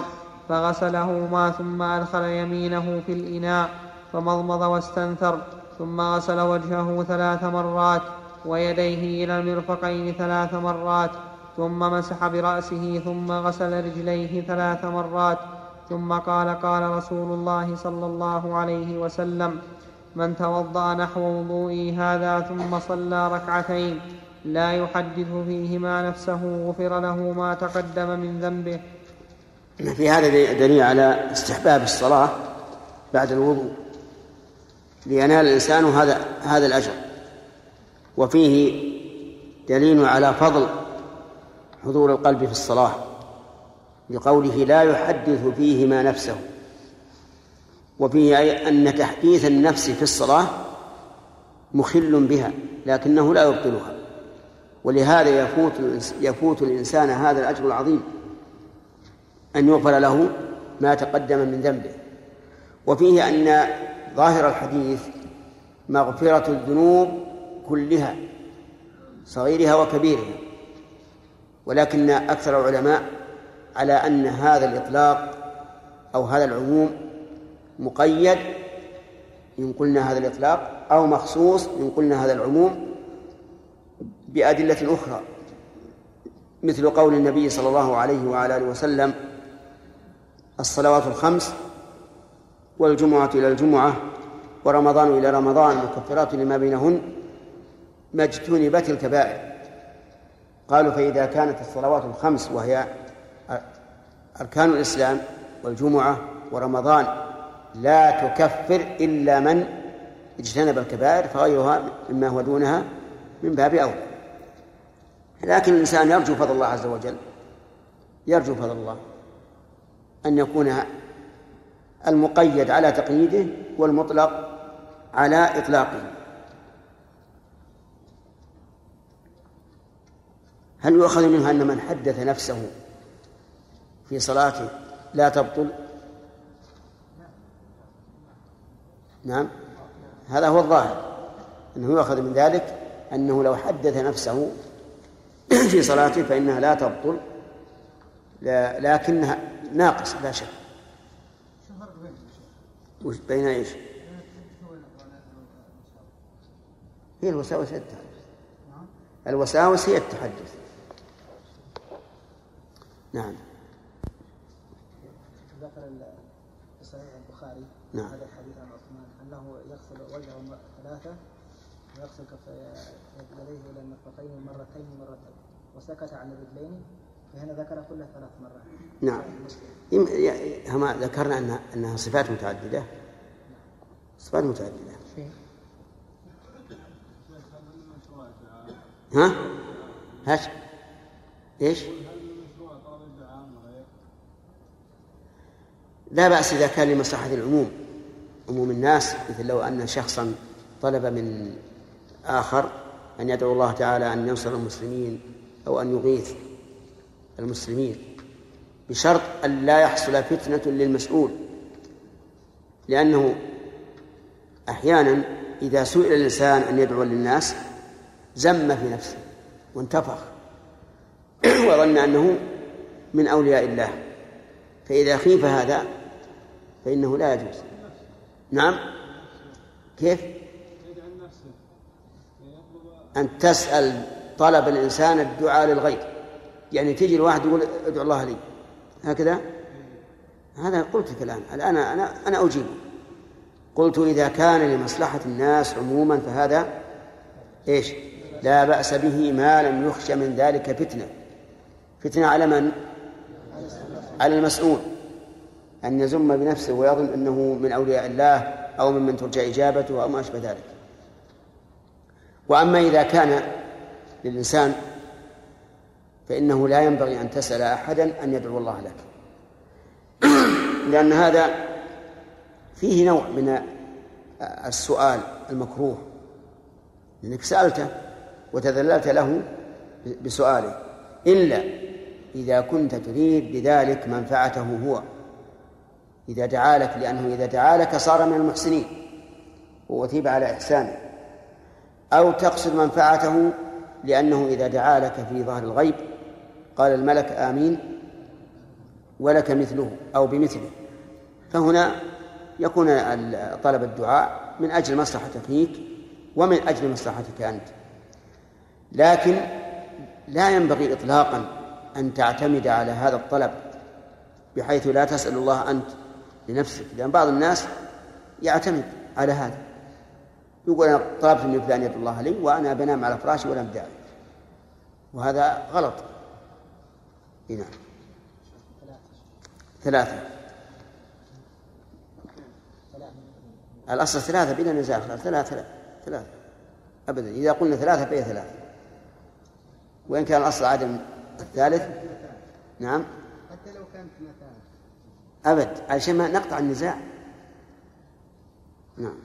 فغسلهما ثم أدخل يمينه في الإناء فمضمض واستنثر ثم غسل وجهه ثلاث مرات ويديه إلى المرفقين ثلاث مرات ثم مسح برأسه ثم غسل رجليه ثلاث مرات ثم قال قال رسول الله صلى الله عليه وسلم من توضأ نحو وضوئي هذا ثم صلى ركعتين لا يحدث فيهما نفسه غفر له ما تقدم من ذنبه. في هذا دليل على استحباب الصلاة بعد الوضوء. لينال الإنسان هذا هذا الأجر. وفيه دليل على فضل حضور القلب في الصلاة لقوله لا يحدث فيهما نفسه. وفيه أي أن تحديث النفس في الصلاة مخل بها لكنه لا يبطلها. ولهذا يفوت يفوت الإنسان هذا الأجر العظيم أن يغفر له ما تقدم من ذنبه. وفيه أن ظاهر الحديث مغفرة الذنوب كلها صغيرها وكبيرها ولكن أكثر العلماء على أن هذا الإطلاق أو هذا العموم مقيد إن قلنا هذا الإطلاق أو مخصوص إن قلنا هذا العموم بأدلة أخرى مثل قول النبي صلى الله عليه وعلى آله وسلم الصلوات الخمس والجمعة إلى الجمعة ورمضان إلى رمضان مكفرات لما بينهن ما اجتنبت الكبائر. قالوا فإذا كانت الصلوات الخمس وهي أركان الإسلام والجمعة ورمضان لا تكفر إلا من اجتنب الكبائر فغيرها مما هو دونها من باب أولى. لكن الإنسان يرجو فضل الله عز وجل يرجو فضل الله أن يكون المقيد على تقييده والمطلق على إطلاقه. هل يؤخذ منها أن من حدث نفسه في صلاته لا تبطل؟ نعم. هذا هو الظاهر. أنه يؤخذ من ذلك أنه لو حدث نفسه في صلاته فإنها لا تبطل لكنها ناقصة لا شك. وش بين إيش؟ هي الوساوس هي التحدث الوساوس هي التحدث نعم ذكر في صحيح البخاري نعم. هذا الحديث عن عثمان أنه يغسل وجهه ثلاثة ويغسل يديه إلى المرفقين مرتين مرتين وسكت عن الرجلين فهنا ذكر كلها ثلاث مرات. نعم. هم ذكرنا أنها, أنها صفات متعددة. صفات متعددة. ها؟ هات إيش؟ لا بأس إذا كان لمصلحة العموم. عموم الناس مثل لو أن شخصا طلب من آخر أن يدعو الله تعالى أن ينصر المسلمين أو أن يغيث. المسلمين بشرط أن لا يحصل فتنة للمسؤول لأنه أحيانا إذا سئل الإنسان أن يدعو للناس زم في نفسه وانتفخ وظن أنه من أولياء الله. فإذا خيف هذا فإنه لا يجوز. نعم؟ كيف؟ أن تسأل طلب الإنسان الدعاء للغير يعني تجي الواحد يقول ادعو الله لي. هكذا؟ هذا قلت الآن الآن أنا أنا أجيب. قلت إذا كان لمصلحة الناس عموما فهذا إيش؟ لا بأس به ما لم يخشى من ذلك فتنة. فتنة على من؟ على المسؤول. أن يزم بنفسه ويظن أنه من أولياء الله أو ممن ترجى إجابته أو ما أشبه ذلك. وأما إذا كان للإنسان فإنه لا ينبغي أن تسأل أحدا أن يدعو الله لك. لأن هذا فيه نوع من السؤال المكروه. لأنك سألته وتذللت له بسؤاله. إلا إذا كنت تريد بذلك منفعته هو. إذا دعا لك لأنه إذا دعا لك صار من المحسنين. وأثيب على إحسانه. أو تقصد منفعته لأنه إذا دعا لك في ظهر الغيب قال الملك آمين ولك مثله أو بمثله. فهنا يكون طلب الدعاء من أجل مصلحتك فيك ومن أجل مصلحتك أنت. لكن لا ينبغي إطلاقا أن تعتمد على هذا الطلب بحيث لا تسأل الله أنت لنفسك لأن بعض الناس يعتمد على هذا. يقول أنا طلبت من فلان يد الله لي وأنا بنام على فراشي ولم داعي وهذا غلط. نعم. ثلاثة. الأصل ثلاثة بلا نزاع ثلاثة ثلاثة. أبدا. إذا قلنا ثلاثة فهي ثلاثة. وإن كان الأصل عدم الثالث نعم. حتى لو كانت اثنتان أبد عشان ما نقطع النزاع. نعم.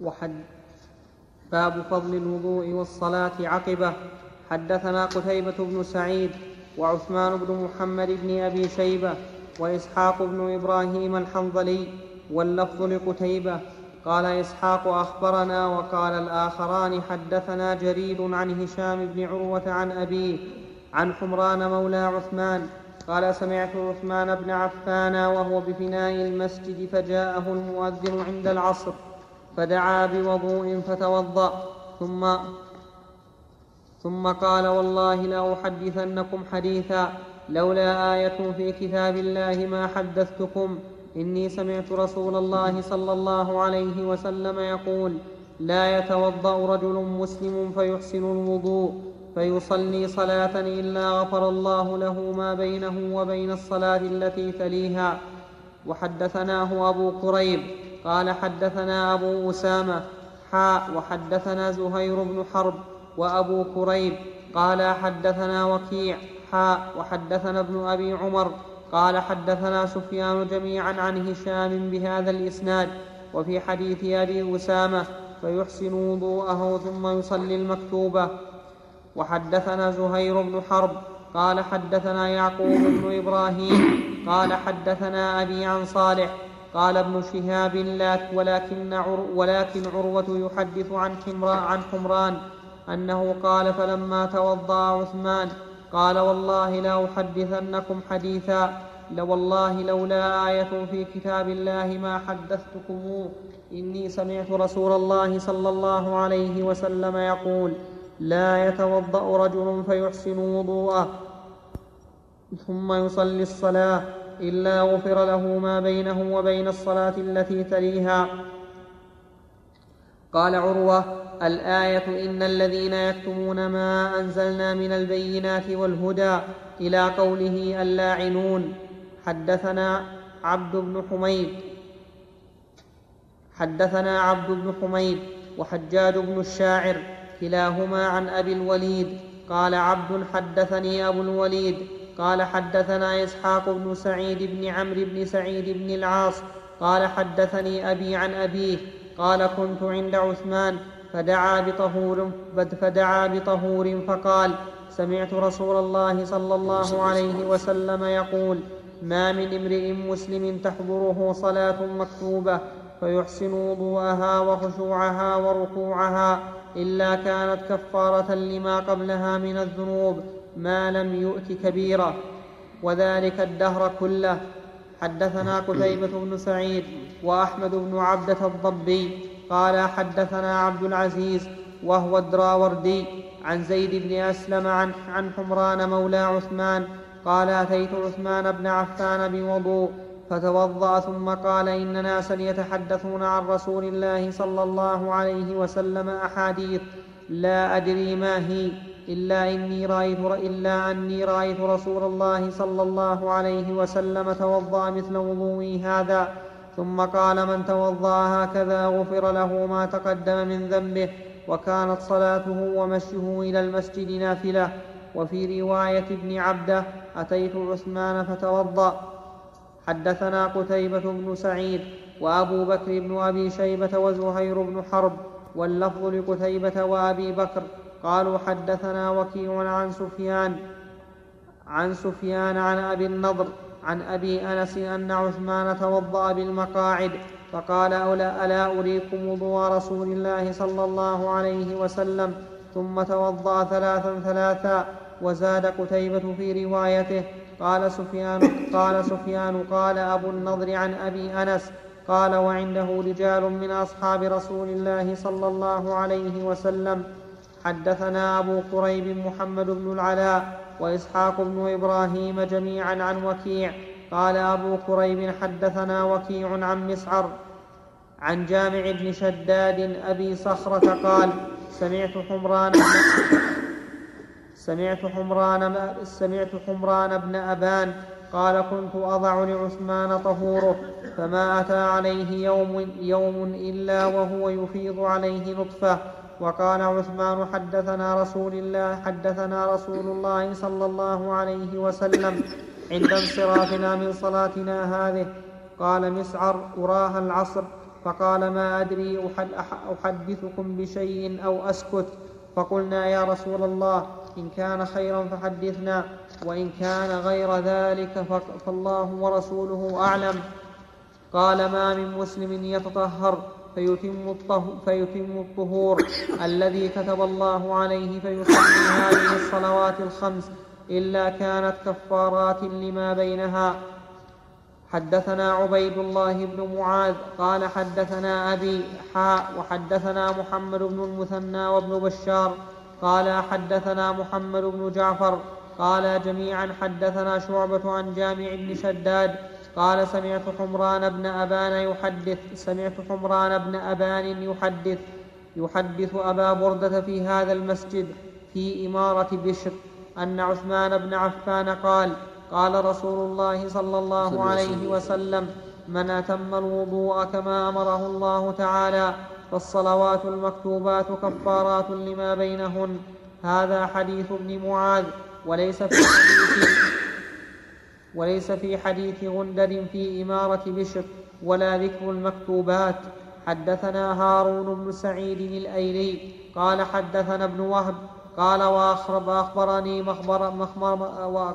وحد باب فضل الوضوء والصلاة عقبة. حدثنا قتيبة بن سعيد وعثمان بن محمد بن أبي شيبة وإسحاق بن إبراهيم الحنظلي واللفظ لقتيبة. قال إسحاق أخبرنا وقال الآخران حدثنا جرير عن هشام بن عروة عن أبيه عن حمران مولى عثمان. قال سمعت عثمان بن عفان وهو بفناء المسجد فجاءه المؤذن عند العصر فدعا بوضوء فتوضأ. ثم ثم قال والله لأحدثنكم حديثا لولا آية في كتاب الله ما حدثتكم. إني سمعت رسول الله صلى الله عليه وسلم يقول لا يتوضأ رجل مسلم فيحسن الوضوء فيصلي صلاة إلا غفر الله له ما بينه وبين الصلاة التي تليها. وحدثناه أبو كريب قال حدثنا أبو أسامة حاء وحدثنا زهير بن حرب وأبو كريب قال حدثنا وكيع حاء وحدثنا ابن أبي عمر قال حدثنا سفيان جميعا عن هشام بهذا الإسناد وفي حديث أبي أسامة فيحسن وضوءه ثم يصلي المكتوبة وحدثنا زهير بن حرب قال حدثنا يعقوب بن إبراهيم قال حدثنا أبي عن صالح قال ابن شهاب ولكن, عر ولكن عروة يحدث عن حمران, عن حمران أنه قال فلما توضأ عثمان قال والله لأحدثنكم حديثا لوالله لولا آية في كتاب الله ما حدثتكم إني سمعت رسول الله صلى الله عليه وسلم يقول لا يتوضأ رجل فيحسن وضوءه ثم يصلي الصلاة إلا غفر له ما بينه وبين الصلاة التي تليها. قال عروة الآية إن الذين يكتمون ما أنزلنا من البينات والهدى إلى قوله اللاعنون. حدثنا عبد بن حميد. حدثنا عبد بن حميد وحجاج بن الشاعر كلاهما عن أبي الوليد. قال عبد حدثني أبو الوليد. قال حدثنا إسحاق بن سعيد بن عمرو بن سعيد بن العاص. قال حدثني أبي عن أبيه. قال كنت عند عثمان فدعا بطهور فدعا بطهور فقال سمعت رسول الله صلى الله عليه وسلم يقول ما من امرئ مسلم تحضره صلاة مكتوبة فيحسن وضوءها وخشوعها وركوعها إلا كانت كفارة لما قبلها من الذنوب ما لم يؤت كبيرة وذلك الدهر كله. حدثنا قتيبة بن سعيد وأحمد بن عبدة الضبي قال حدثنا عبد العزيز وهو الدراوردي عن زيد بن أسلم عن, عن حمران مولى عثمان قال أتيت عثمان بن عفان بوضوء فتوضأ ثم قال إن ناسا يتحدثون عن رسول الله صلى الله عليه وسلم أحاديث. لا أدري ما هي إلا إني رأيت إلا أني رأيت رسول الله صلى الله عليه وسلم توضأ مثل وضوئي هذا ثم قال من توضأ هكذا غفر له ما تقدم من ذنبه وكانت صلاته ومشيه إلى المسجد نافلة. وفي رواية ابن عبده أتيت عثمان فتوضأ. حدثنا قتيبة بن سعيد وأبو بكر بن أبي شيبة وزهير بن حرب واللفظ لقتيبة وأبي بكر. قالوا حدثنا وكيع عن سفيان عن سفيان عن أبي النضر. عن أبي أنس أن عثمان توضأ بالمقاعد فقال ألا, أريكم وضوء رسول الله صلى الله عليه وسلم؟ ثم توضأ ثلاثا ثلاثا وزاد قتيبة في روايته. قال سفيان قال سفيان قال أبو النضر عن أبي أنس. قال وعنده رجال من أصحاب رسول الله صلى الله عليه وسلم. حدثنا أبو قريب محمد بن العلاء وإسحاق بن إبراهيم جميعا عن وكيع. قال أبو قريب حدثنا وكيع عن مسعر عن جامع بن شداد أبي صخرة قال سمعت حمران سمعت حمران سمعت حمران بن أبان قال كنت أضع لعثمان طهوره فما أتى عليه يوم, يوم إلا وهو يفيض عليه نطفة. وقال عثمان حدثنا رسول الله حدثنا رسول الله صلى الله عليه وسلم عند انصرافنا من صلاتنا هذه. قال مسعر أراها العصر. فقال ما أدري أحدثكم بشيء أو أسكت. فقلنا يا رسول الله إن كان خيرا فحدثنا وإن كان غير ذلك فالله ورسوله أعلم. قال ما من مسلم يتطهر. فيتم, فيتم الطهور الذي كتب الله عليه فيصلي هذه الصلوات الخمس إلا كانت كفارات لما بينها. حدثنا عبيد الله بن معاذ قال حدثنا أبي حاء وحدثنا محمد بن المثنى وابن بشار قال حدثنا محمد بن جعفر قال جميعا حدثنا شعبة عن جامع بن شداد قال سمعت حمران بن أبان يحدث سمعت حمران بن أبان يحدث يحدث أبا بردة في هذا المسجد في إمارة بشر أن عثمان بن عفان قال قال رسول الله صلى الله عليه وسلم. من أتم الوضوء كما أمره الله تعالى فالصلوات المكتوبات كفارات لما بينهن. هذا حديث ابن معاذ وليس في حديث وليس في حديث غندر في إمارة بشر ولا ذكر المكتوبات. حدثنا هارون بن سعيد الأيلي قال حدثنا ابن وهب قال وأخبرني مخبر مخبر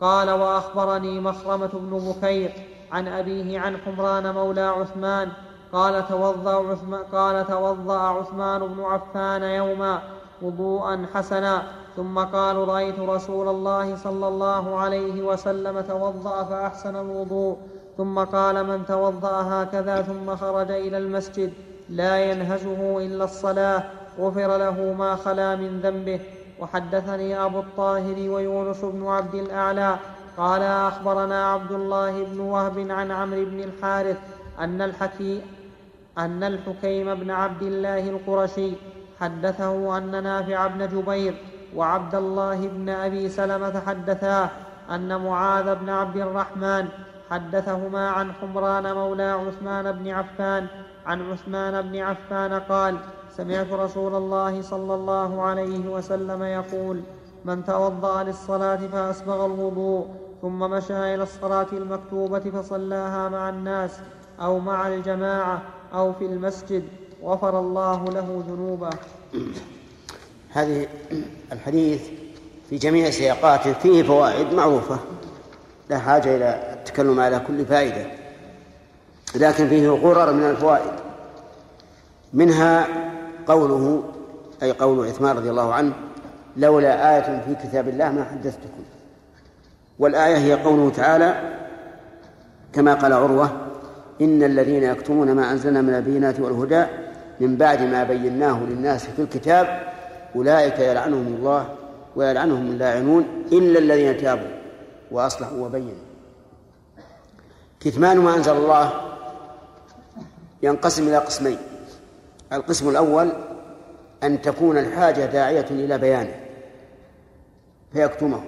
قال وأخبرني مخرمة بن بكير عن أبيه عن حمران مولى عثمان قال توضأ عثمان, قال توضأ عثمان بن عفان يوما وضوءا حسنا ثم قالوا رأيت رسول الله صلى الله عليه وسلم توضأ فأحسن الوضوء. ثم قال من توضأ هكذا ثم خرج إلى المسجد. لا ينهزه إلا الصلاة. غفر له ما خلا من ذنبه. وحدثني أبو الطاهر ويونس بن عبد الأعلى. قال أخبرنا عبد الله بن وهب عن عمرو بن الحارث أن الحكي أن الحكيم بن عبد الله القرشي حدثه أن نافع بن جبير وعبد الله بن أبي سلمة حدثاه أن معاذ بن عبد الرحمن حدثهما عن حمران مولى عثمان بن عفان عن عثمان بن عفان قال سمعت رسول الله صلى الله عليه وسلم يقول من توضأ للصلاة فأسبغ الوضوء ثم مشى إلى الصلاة المكتوبة فصلاها مع الناس أو مع الجماعة أو في المسجد غفر الله له ذنوبه. هذه الحديث في جميع سياقاته فيه فوائد معروفة لا حاجة إلى التكلم على كل فائدة لكن فيه غرر من الفوائد. منها قوله أي قول عثمان رضي الله عنه لولا آية في كتاب الله ما حدثتكم. والآية هي قوله تعالى كما قال عروة إن الذين يكتمون ما أنزلنا من البينات والهدى من بعد ما بيناه للناس في الكتاب أولئك يلعنهم الله ويلعنهم اللاعنون إلا الذين تابوا وأصلحوا وبينوا. كتمان ما أنزل الله ينقسم إلى قسمين. القسم الأول أن تكون الحاجة داعية إلى بيانه فيكتمه.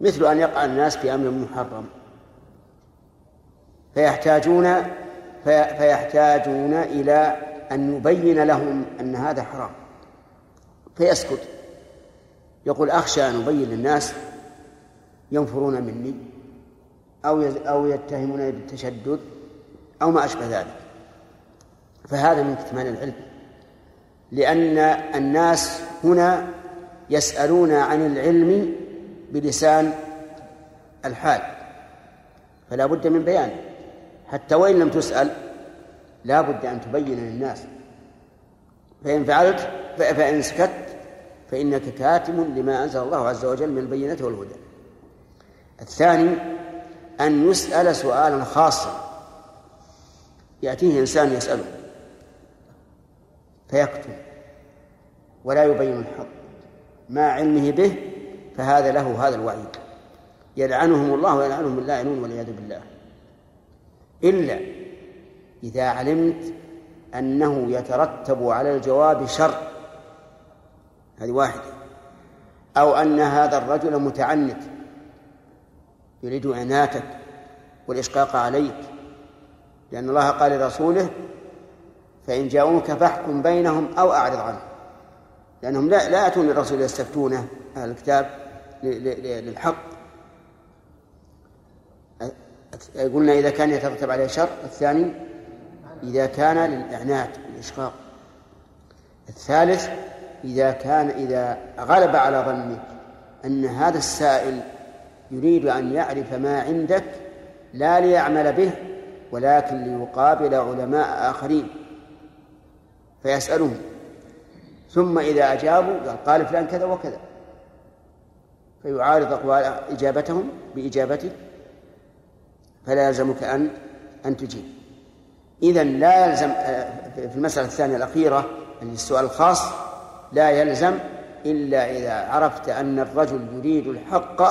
مثل أن يقع الناس في أمر محرم. فيحتاجون فيحتاجون إلى أن يبين لهم أن هذا حرام. فيسكت. يقول أخشى أن أبين للناس ينفرون مني أو أو يتهمونني بالتشدد أو ما أشبه ذلك. فهذا من كتمان العلم. لأن الناس هنا يسألون عن العلم بلسان الحال. فلا بد من بيانه حتى وإن لم تسأل لا بد أن تبين للناس. فإن فعلت فإن سكت فإنك كاتم لما أنزل الله عز وجل من البينة والهدى. الثاني أن يسأل سؤالا خاصا. يأتيه إنسان يسأله. فيكتم ولا يبين الحق. مع علمه به فهذا له هذا الوعيد. يلعنهم الله ويلعنهم اللاعنون والعياذ بالله. إلا إذا علمت أنه يترتب على الجواب شر هذه واحدة. أو أن هذا الرجل متعنت يريد عناتك والإشقاق عليك. لأن الله قال لرسوله فإن جاءوك فاحكم بينهم أو أعرض عنهم. لأنهم لا لا يأتون للرسول يستفتونه أهل الكتاب للحق. قلنا إذا كان يترتب عليه شر الثاني إذا كان للإعنات والإشقاق الثالث إذا كان إذا غلب على ظنك أن هذا السائل يريد أن يعرف ما عندك لا ليعمل به ولكن ليقابل علماء آخرين. فيسألهم. ثم إذا أجابوا قال قال فلان كذا وكذا. فيعارض أقوال إجابتهم بإجابته. فلا يلزمك أن أن تجيب. إذا لا يلزم في المسألة الثانية الأخيرة السؤال الخاص. لا يلزم إلا إذا عرفت أن الرجل يريد الحق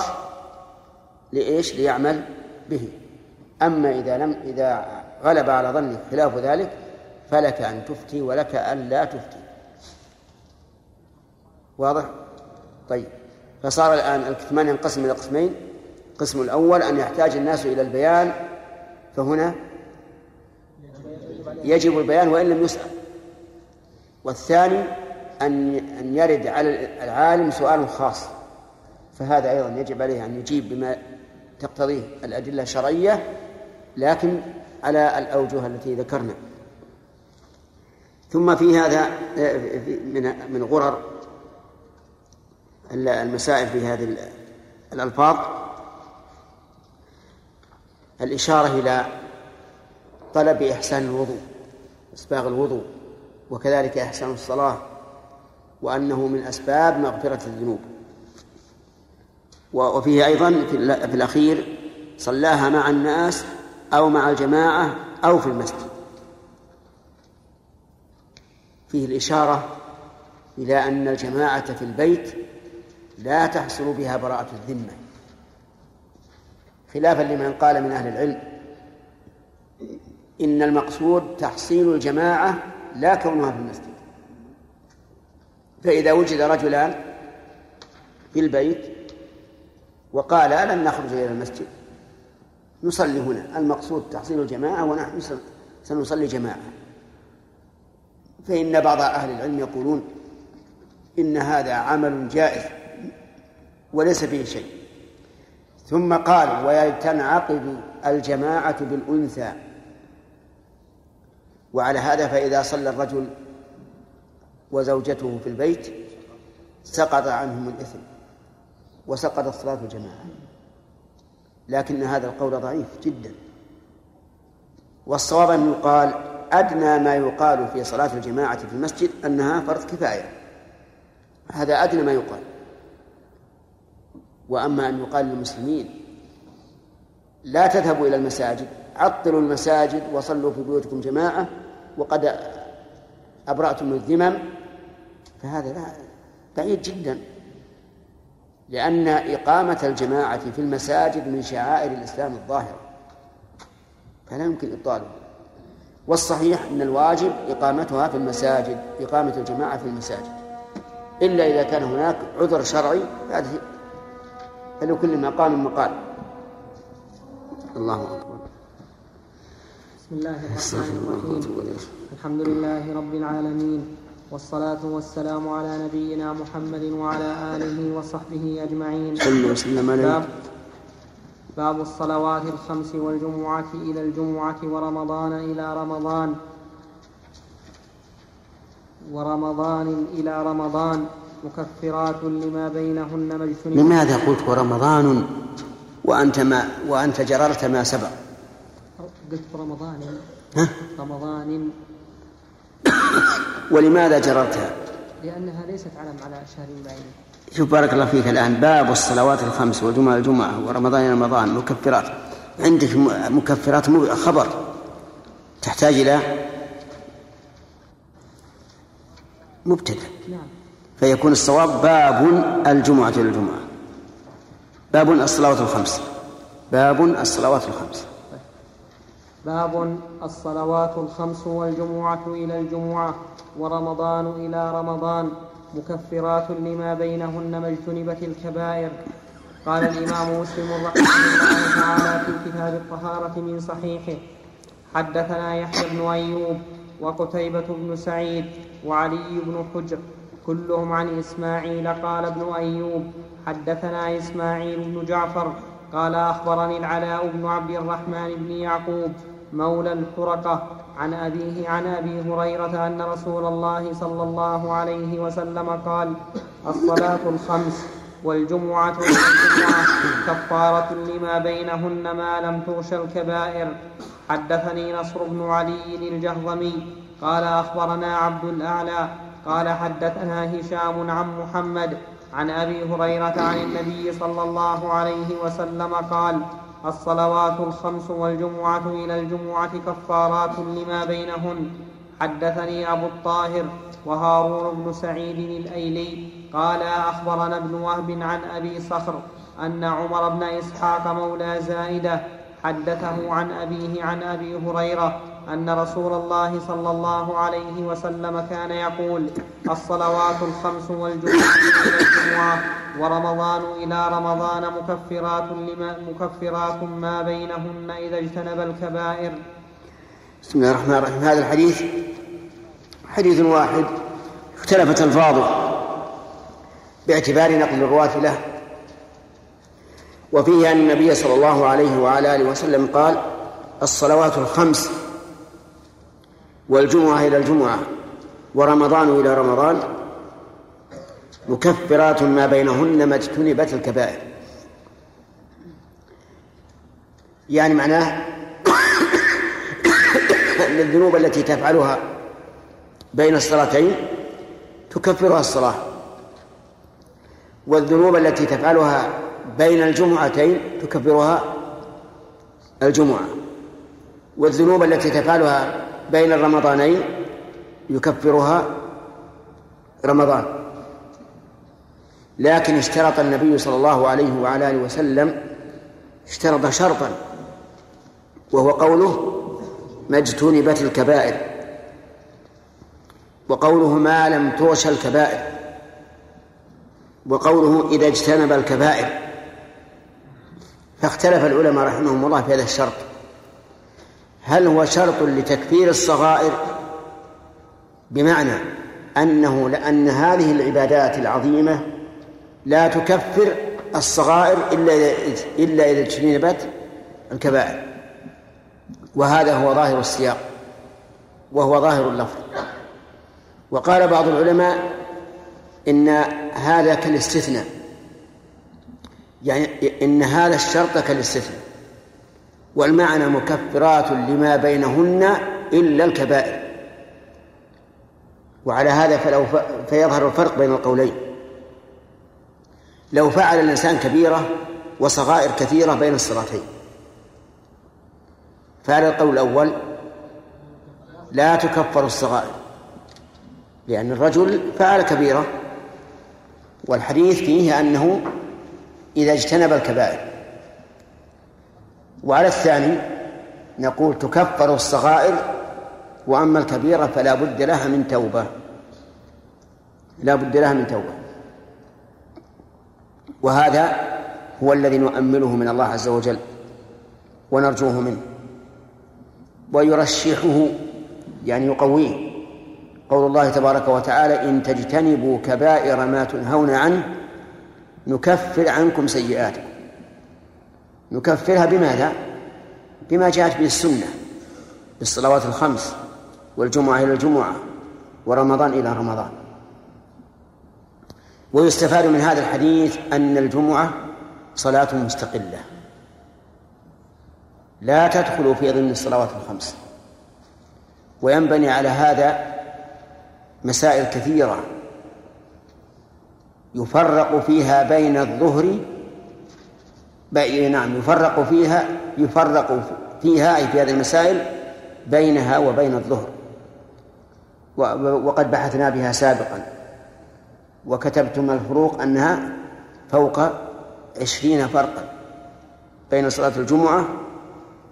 لإيش؟ ليعمل به. أما إذا لم إذا غلب على ظنك خلاف ذلك فلك أن تفتي ولك أن لا تفتي. واضح؟ طيب. فصار الآن الكتمان ينقسم إلى قسمين. القسم الأول أن يحتاج الناس إلى البيان. فهنا يجب البيان وإن لم يسأل. والثاني أن أن يرد على العالم سؤال خاص فهذا أيضا يجب عليه أن يجيب بما تقتضيه الأدلة الشرعية لكن على الأوجه التي ذكرنا. ثم في هذا من من غرر المسائل في هذه الألفاظ. الإشارة إلى طلب إحسان الوضوء إسباغ الوضوء وكذلك إحسان الصلاة. وأنه من أسباب مغفرة الذنوب. وفيه أيضا في الأخير صلاها مع الناس أو مع الجماعة أو في المسجد. فيه الإشارة إلى أن الجماعة في البيت لا تحصل بها براءة الذمة. خلافا لمن قال من أهل العلم إن المقصود تحصيل الجماعة لا كونها في المسجد. فإذا وجد رجلان في البيت وقال لن نخرج إلى المسجد نصلي هنا المقصود تحصيل الجماعة ونحن سنصلي جماعة. فإن بعض أهل العلم يقولون إن هذا عمل جائز وليس فيه شيء. ثم قال وتنعقد الجماعة بالأنثى. وعلى هذا فإذا صلى الرجل وزوجته في البيت سقط عنهم الإثم وسقطت صلاة الجماعة لكن هذا القول ضعيف جدا. والصواب أن يقال أدنى ما يقال في صلاة الجماعة في المسجد أنها فرض كفاية. هذا أدنى ما يقال. وأما أن يقال للمسلمين لا تذهبوا إلى المساجد عطلوا المساجد وصلوا في بيوتكم جماعة وقد أبرأتم الذمم فهذا لا بعيد جدا. لأن إقامة الجماعة في المساجد من شعائر الإسلام الظاهرة فلا يمكن إبطاله. والصحيح أن الواجب إقامتها في المساجد إقامة الجماعة في المساجد. إلا إذا كان هناك عذر شرعي فلكل مقام مقال. الله أكبر. بسم الله الرحمن الرحيم. الحمد لله رب العالمين والصلاة والسلام على نبينا محمد وعلى آله وصحبه أجمعين. صلى وسلم عليه. باب, باب الصلوات الخمس والجمعة إلى الجمعة ورمضان إلى رمضان. ورمضان إلى رمضان مكفرات لما بينهن مجتنبات لماذا قلت ورمضان؟ وأنت ما وأنت جررت ما سبق. قلت رمضان. ها؟ رمضان. ولماذا جررتها؟ لأنها ليست علم على شهر بعيد. شوف بارك الله فيك الآن. باب الصلوات الخمس والجمعة الجمعة ورمضان رمضان. مكفرات. عندك مكفرات خبر. تحتاج إلى مبتدأ. نعم. فيكون الصواب باب الجمعة إلى الجمعة باب الصلوات الخمس. باب الصلوات الخمس. باب الصلوات الخمس والجمعة إلى الجمعة ورمضان إلى رمضان مكفرات لما بينهن ما اجتنبت الكبائر. قال الإمام مسلم رحمه الله تعالى في كتاب الطهارة من صحيحه حدثنا يحيى بن أيوب وقتيبة بن سعيد وعلي بن حجر كلهم عن إسماعيل قال ابن أيوب حدثنا إسماعيل بن جعفر قال أخبرني العلاء بن عبد الرحمن بن يعقوب مولى الحرقة عن أبيه عن أبي هريرة أن رسول الله صلى الله عليه وسلم قال الصلاة الخمس والجمعة إلى الجمعة كفارة لما بينهن ما لم تغش الكبائر. حدثني نصر بن علي الجهضمي قال أخبرنا عبد الأعلى قال حدثنا هشام عن محمد عن أبي هريرة عن النبي صلى الله عليه وسلم قال الصلوات الخمس والجمعة إلى الجمعة كفارات لما بينهن. حدثني أبو الطاهر وهارون بن سعيد الأيلي قال أخبرنا ابن وهب عن أبي صخر أن عمر بن إسحاق مولى زائدة حدثه عن أبيه عن أبي هريرة أن رسول الله صلى الله عليه وسلم كان يقول الصلوات الخمس والجمعة إلى الجمعة ورمضان إلى رمضان مكفرات لما مكفرات ما بينهن إذا اجتنب الكبائر. بسم الله الرحمن الرحيم. هذا الحديث حديث واحد. اختلفت الفاظه باعتبار نقل الرواة له. وفيه أن النبي صلى الله عليه وعلى آله وسلم قال الصلوات الخمس والجمعة إلى الجمعة ورمضان إلى رمضان مكفرات ما بينهن ما اجتنبت الكبائر. يعني معناه أن الذنوب التي تفعلها بين الصلاتين تكفرها الصلاة. والذنوب التي تفعلها بين الجمعتين تكفرها الجمعة. والذنوب التي تفعلها بين الرمضانين يكفرها رمضان. لكن اشترط النبي صلى الله عليه وعلى آله وسلم اشترط شرطا وهو قوله ما اجتنبت الكبائر وقوله ما لم توش الكبائر وقوله إذا اجتنب الكبائر فاختلف العلماء رحمهم الله في هذا الشرط. هل هو شرط لتكفير الصغائر؟ بمعنى أنه لأن هذه العبادات العظيمة لا تكفر الصغائر إلا إلا إذا اجتنبت الكبائر. وهذا هو ظاهر السياق وهو ظاهر اللفظ. وقال بعض العلماء إن هذا كالاستثناء يعني إن هذا الشرط كالاستثناء. والمعنى مكفرات لما بينهن إلا الكبائر. وعلى هذا فلو ف... فيظهر الفرق بين القولين. لو فعل الإنسان كبيرة وصغائر كثيرة بين الصلاتين. فعلى القول الأول؟ لا تكفر الصغائر لأن الرجل فعل كبيرة والحديث فيه أنه إذا اجتنب الكبائر وعلى الثاني نقول تكفر الصغائر وأما الكبيرة فلا بد لها من توبة. لا بد لها من توبة. وهذا هو الذي نؤمله من الله عز وجل ونرجوه منه. ويرشحه يعني يقويه. قول الله تبارك وتعالى إن تجتنبوا كبائر ما تنهون عنه نكفر عنكم سيئاتكم. نكفرها بماذا؟ بما جاءت به السنة بالصلوات الخمس والجمعة إلى الجمعة ورمضان إلى رمضان. ويستفاد من هذا الحديث أن الجمعة صلاة مستقلة. لا تدخل في ضمن الصلوات الخمس. وينبني على هذا مسائل كثيرة يفرق فيها بين الظهر نعم يفرق فيها يفرق فيها أي في هذه المسائل بينها وبين الظهر. وقد بحثنا بها سابقا. وكتبتم الفروق أنها فوق عشرين فرقا بين صلاة الجمعة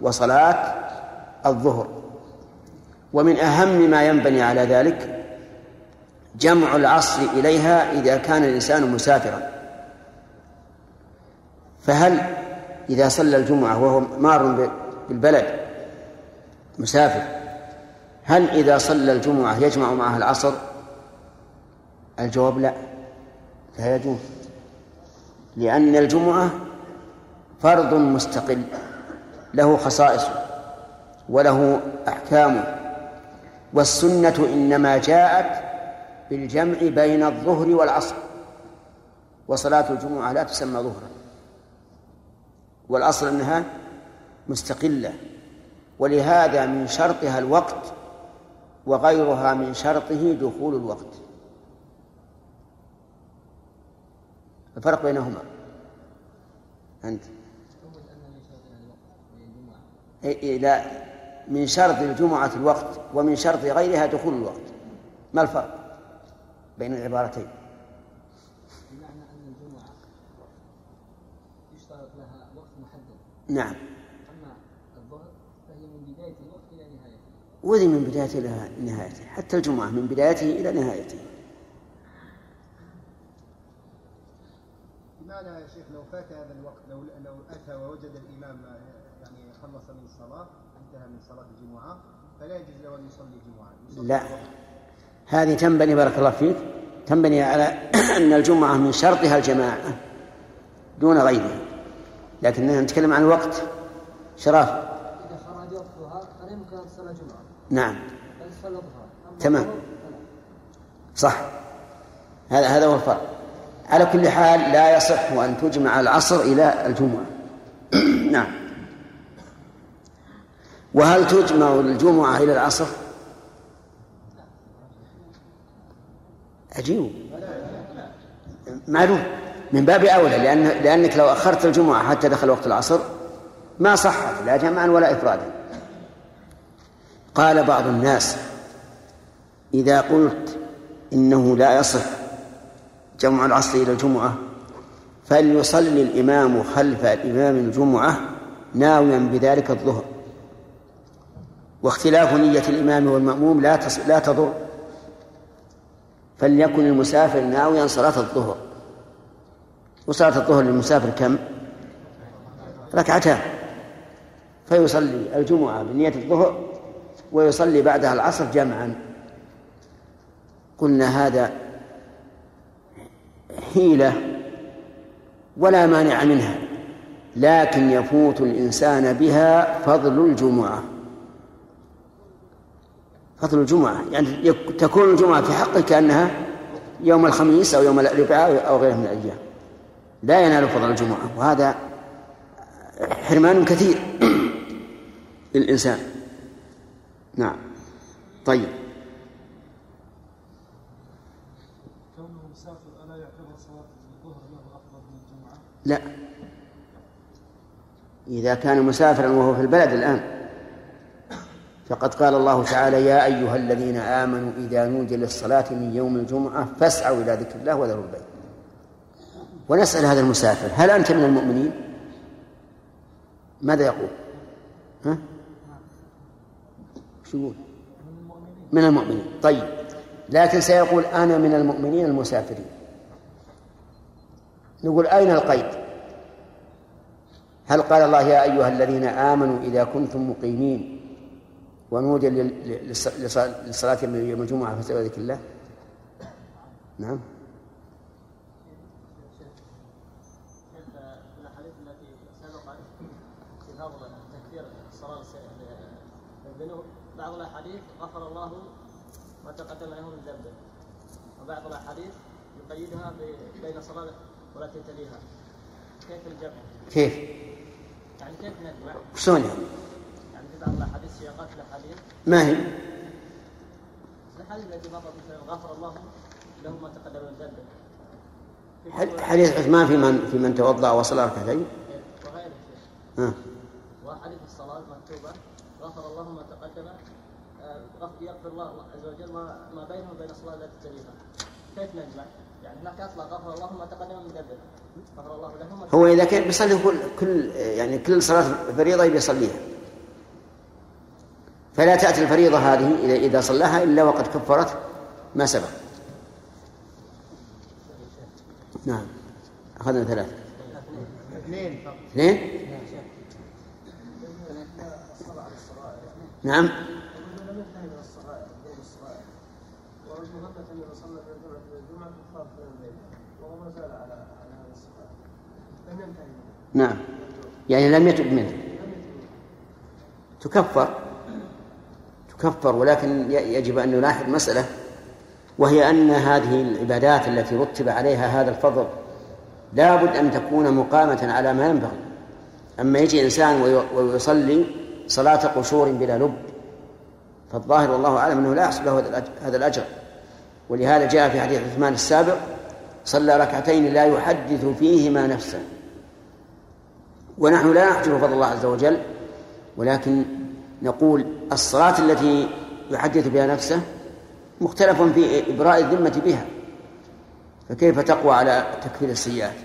وصلاة الظهر. ومن أهم ما ينبني على ذلك جمع العصر إليها إذا كان الإنسان مسافرا. فهل إذا صلى الجمعة وهو مار بالبلد مسافر هل إذا صلى الجمعة يجمع معها العصر؟ الجواب لا لا يجوز لأن الجمعة فرض مستقل له خصائصه وله أحكامه والسنة إنما جاءت بالجمع بين الظهر والعصر وصلاة الجمعة لا تسمى ظهرا. والأصل أنها مستقلة ولهذا من شرطها الوقت وغيرها من شرطه دخول الوقت. الفرق بينهما. أنت؟ إيه لا. من شرط الجمعة الوقت ومن شرط غيرها دخول الوقت. ما الفرق بين العبارتين بمعنى أن الجمعة يشترط لها وقت محدد نعم. أما الظهر فهي من بداية الوقت إلى نهايته. وذي من بدايته إلى نهايته حتى الجمعة من بدايته إلى نهايته. بمعنى يا شيخ لو فات هذا الوقت لو لو أتى ووجد الإمام يعني خلص من الصلاة انتهى من صلاة الجمعة فلا يجوز له أن يصلي الجمعة. يصلي لا. هذه تنبني بارك الله فيك تنبني على أن الجمعة من شرطها الجماعة دون غيرها. لكننا نتكلم عن الوقت. شراف. إذا خرج وقتها فلا يمكن أن تصلى جمعة نعم. بل تصلى تمام. صح. هذا هذا هو الفرق. على كل حال لا يصح أن تجمع العصر إلى الجمعة. نعم. وهل تجمع الجمعة إلى العصر؟ عجيب معلوم. من باب أولى لأن لأنك لو أخرت الجمعة حتى دخل وقت العصر ما صحت لا جمعا ولا إفرادا. قال بعض الناس إذا قلت إنه لا يصح جمع العصر إلى الجمعة فليصلي الإمام خلف الإمام الجمعة ناويا بذلك الظهر. واختلاف نية الإمام والمأموم لا. لا تضر. فليكن المسافر ناويا صلاة الظهر. وصلاة الظهر للمسافر كم؟ ركعتان. فيصلي الجمعة بنية الظهر ويصلي بعدها العصر جمعا. قلنا هذا حيلة ولا مانع منها لكن يفوت الإنسان بها فضل الجمعة. فضل الجمعة يعني تكون الجمعة في حقه كأنها يوم الخميس أو يوم الأربعاء أو غيره من الأيام. لا ينال فضل الجمعة وهذا حرمان كثير للإنسان. نعم. طيب. كونه مسافر ألا يعتبر صلاة الظهر له أفضل من الجمعة؟ لا. إذا كان مسافرا وهو في البلد الآن فقد قال الله تعالى يا أيها الذين آمنوا إذا نودي للصلاة من يوم الجمعة فاسعوا إلى ذكر الله وذروا البيع ونسأل هذا المسافر هل أنت من المؤمنين؟ ماذا يقول؟ ها؟ شو يقول؟ من المؤمنين طيب لكن سيقول أنا من المؤمنين المسافرين نقول أين القيد؟ هل قال الله يا أيها الذين آمنوا إذا كنتم مقيمين ونودي لل- للص- لص- للصلاة يوم الجمعة فاسألوا ذكر الله نعم كيف في الاحاديث التي سبقت في فضل تكفير الصلاه الذنوب بعض الاحاديث غفر الله ما تقدم له من ذنبه وبعض الأحاديث يقيدها بين صلاة والتي تليها كيف الجمع؟ كيف؟ يعني كيف نجمع؟ شلون يعني؟ يعني في بعض الأحاديث سياقات الاحاديث ما هي؟ الحديث التي مرت مثلا غفر الله له ما تقدم من ذنبه حديث عثمان في من في من توضأ وصلى ركعتين وغيره ها وحديث الصلاة مكتوبة غفر الله ما تقدم يغفر الله عز وجل ما, ما بينه وبين الصلاة التي تليها. كيف نجمع؟ يعني هناك أصلا غفر الله ما تقدم من ذنبه. غفر الله له ما هو إذا كان بيصلي كل كل يعني كل صلاة فريضة يبي يصليها. فلا تأتي الفريضة هذه اذا إذا صلاها إلا وقد كفرت ما سبق. نعم. أخذنا ثلاثة. اثنين. نعم. نعم. يعني لم يتب منه. تكفر. تكفر ولكن يجب أن نلاحظ مسألة وهي أن هذه العبادات التي رتب عليها هذا الفضل لا بد أن تكون مقامة على ما ينبغي. أما يجي إنسان وي- ويصلي صلاة قشور بلا لب فالظاهر والله أعلم أنه لا يحصل له هذا الأجر. ولهذا جاء في حديث عثمان السابق صلى ركعتين لا يحدث فيهما نفسه ونحن لا نحجر فضل الله عز وجل ولكن نقول الصلاة التي يحدث بها نفسه مختلف في إبراء الذمة بها فكيف تقوى على تكفير السيئات؟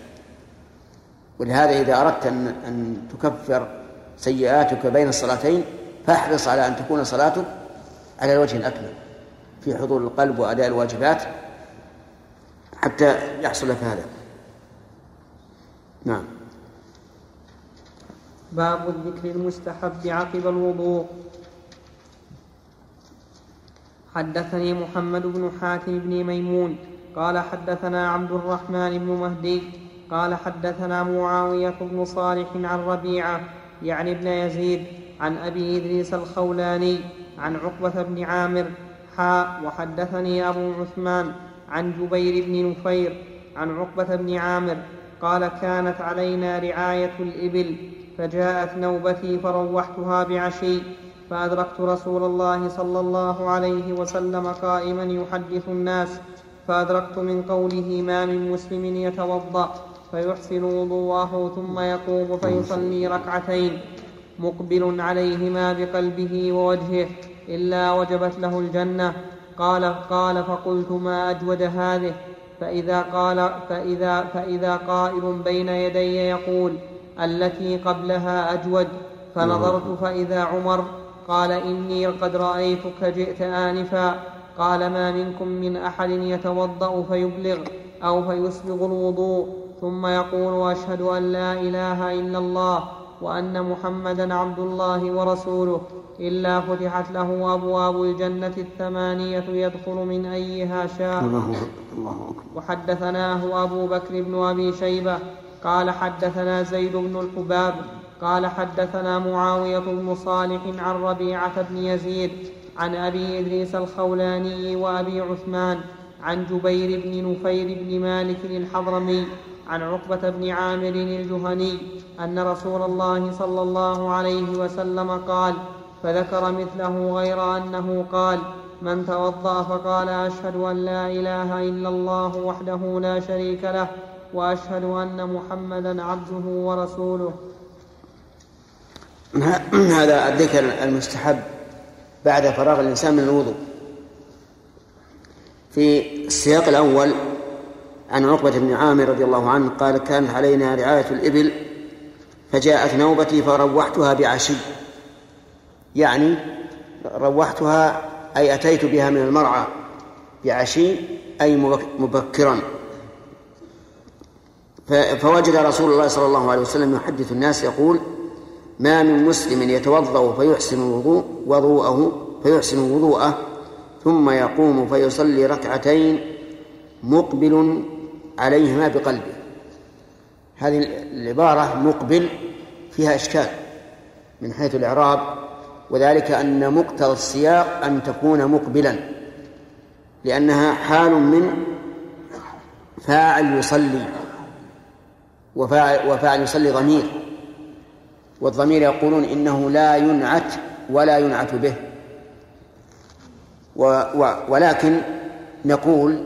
ولهذا إذا أردت أن, أن تكفر سيئاتك بين الصلاتين فاحرص على أن تكون صلاتك على الوجه الأكمل في حضور القلب وأداء الواجبات حتى يحصل لك هذا. نعم. باب الذكر المستحب عقب الوضوء. حدثني محمد بن حاتم بن ميمون قال حدثنا عبد الرحمن بن مهدي قال حدثنا معاوية بن صالح عن ربيعة يعني ابن يزيد عن أبي إدريس الخولاني عن عقبة بن عامر حاء وحدثني أبو عثمان عن جبير بن نفير عن عقبة بن عامر قال كانت علينا رعاية الإبل فجاءت نوبتي فروحتها بعشي فأدركت رسول الله صلى الله عليه وسلم قائما يحدث الناس فأدركت من قوله ما من مسلم يتوضأ فيحسن وضوءه ثم يقوم فيصلي ركعتين مقبل عليهما بقلبه ووجهه إلا وجبت له الجنة. قال قال فقلت ما أجود هذه؟ فإذا قال فإذا فإذا قائل بين يدي يقول التي قبلها أجود فنظرت فإذا عمر قال إني قد رأيتك جئت آنفا قال ما منكم من أحد يتوضأ فيبلغ أو فيسبغ الوضوء ثم يقول أشهد أن لا إله إلا الله وأن محمدا عبد الله ورسوله إلا فتحت له أبواب الجنة الثمانية يدخل من أيها شاء. وحدثناه أبو بكر بن أبي شيبة قال حدثنا زيد بن الحباب قال حدثنا معاوية بن صالح عن ربيعة بن يزيد عن أبي إدريس الخولاني وأبي عثمان عن جبير بن نفير بن مالك الحضرمي عن عقبة بن عامر الجهني أن رسول الله صلى الله عليه وسلم قال فذكر مثله غير أنه قال من توضأ فقال أشهد أن لا إله إلا الله وحده لا شريك له وأشهد أن محمدا عبده ورسوله. هذا الذكر المستحب بعد فراغ الإنسان من الوضوء. في السياق الأول عن عقبة بن عامر رضي الله عنه قال كانت علينا رعاية الإبل فجاءت نوبتي فروحتها بعشي. يعني روحتها أي أتيت بها من المرعى بعشي مبك- مبكرا. فوجد رسول الله صلى الله عليه وسلم يحدث الناس يقول ما من مسلم يتوضأ فيحسن الوضوء وضوءه فيحسن وضوءه ثم يقوم فيصلي ركعتين مقبل عليهما بقلبه. هذه العبارة مقبل فيها إشكال من حيث الإعراب وذلك أن مقتضى السياق أن تكون مقبلا لأنها حال من فاعل يصلي. وفاعل, وفاعل يصلي ضمير. والضمير يقولون إنه لا ينعت ولا ينعت به. و و ولكن نقول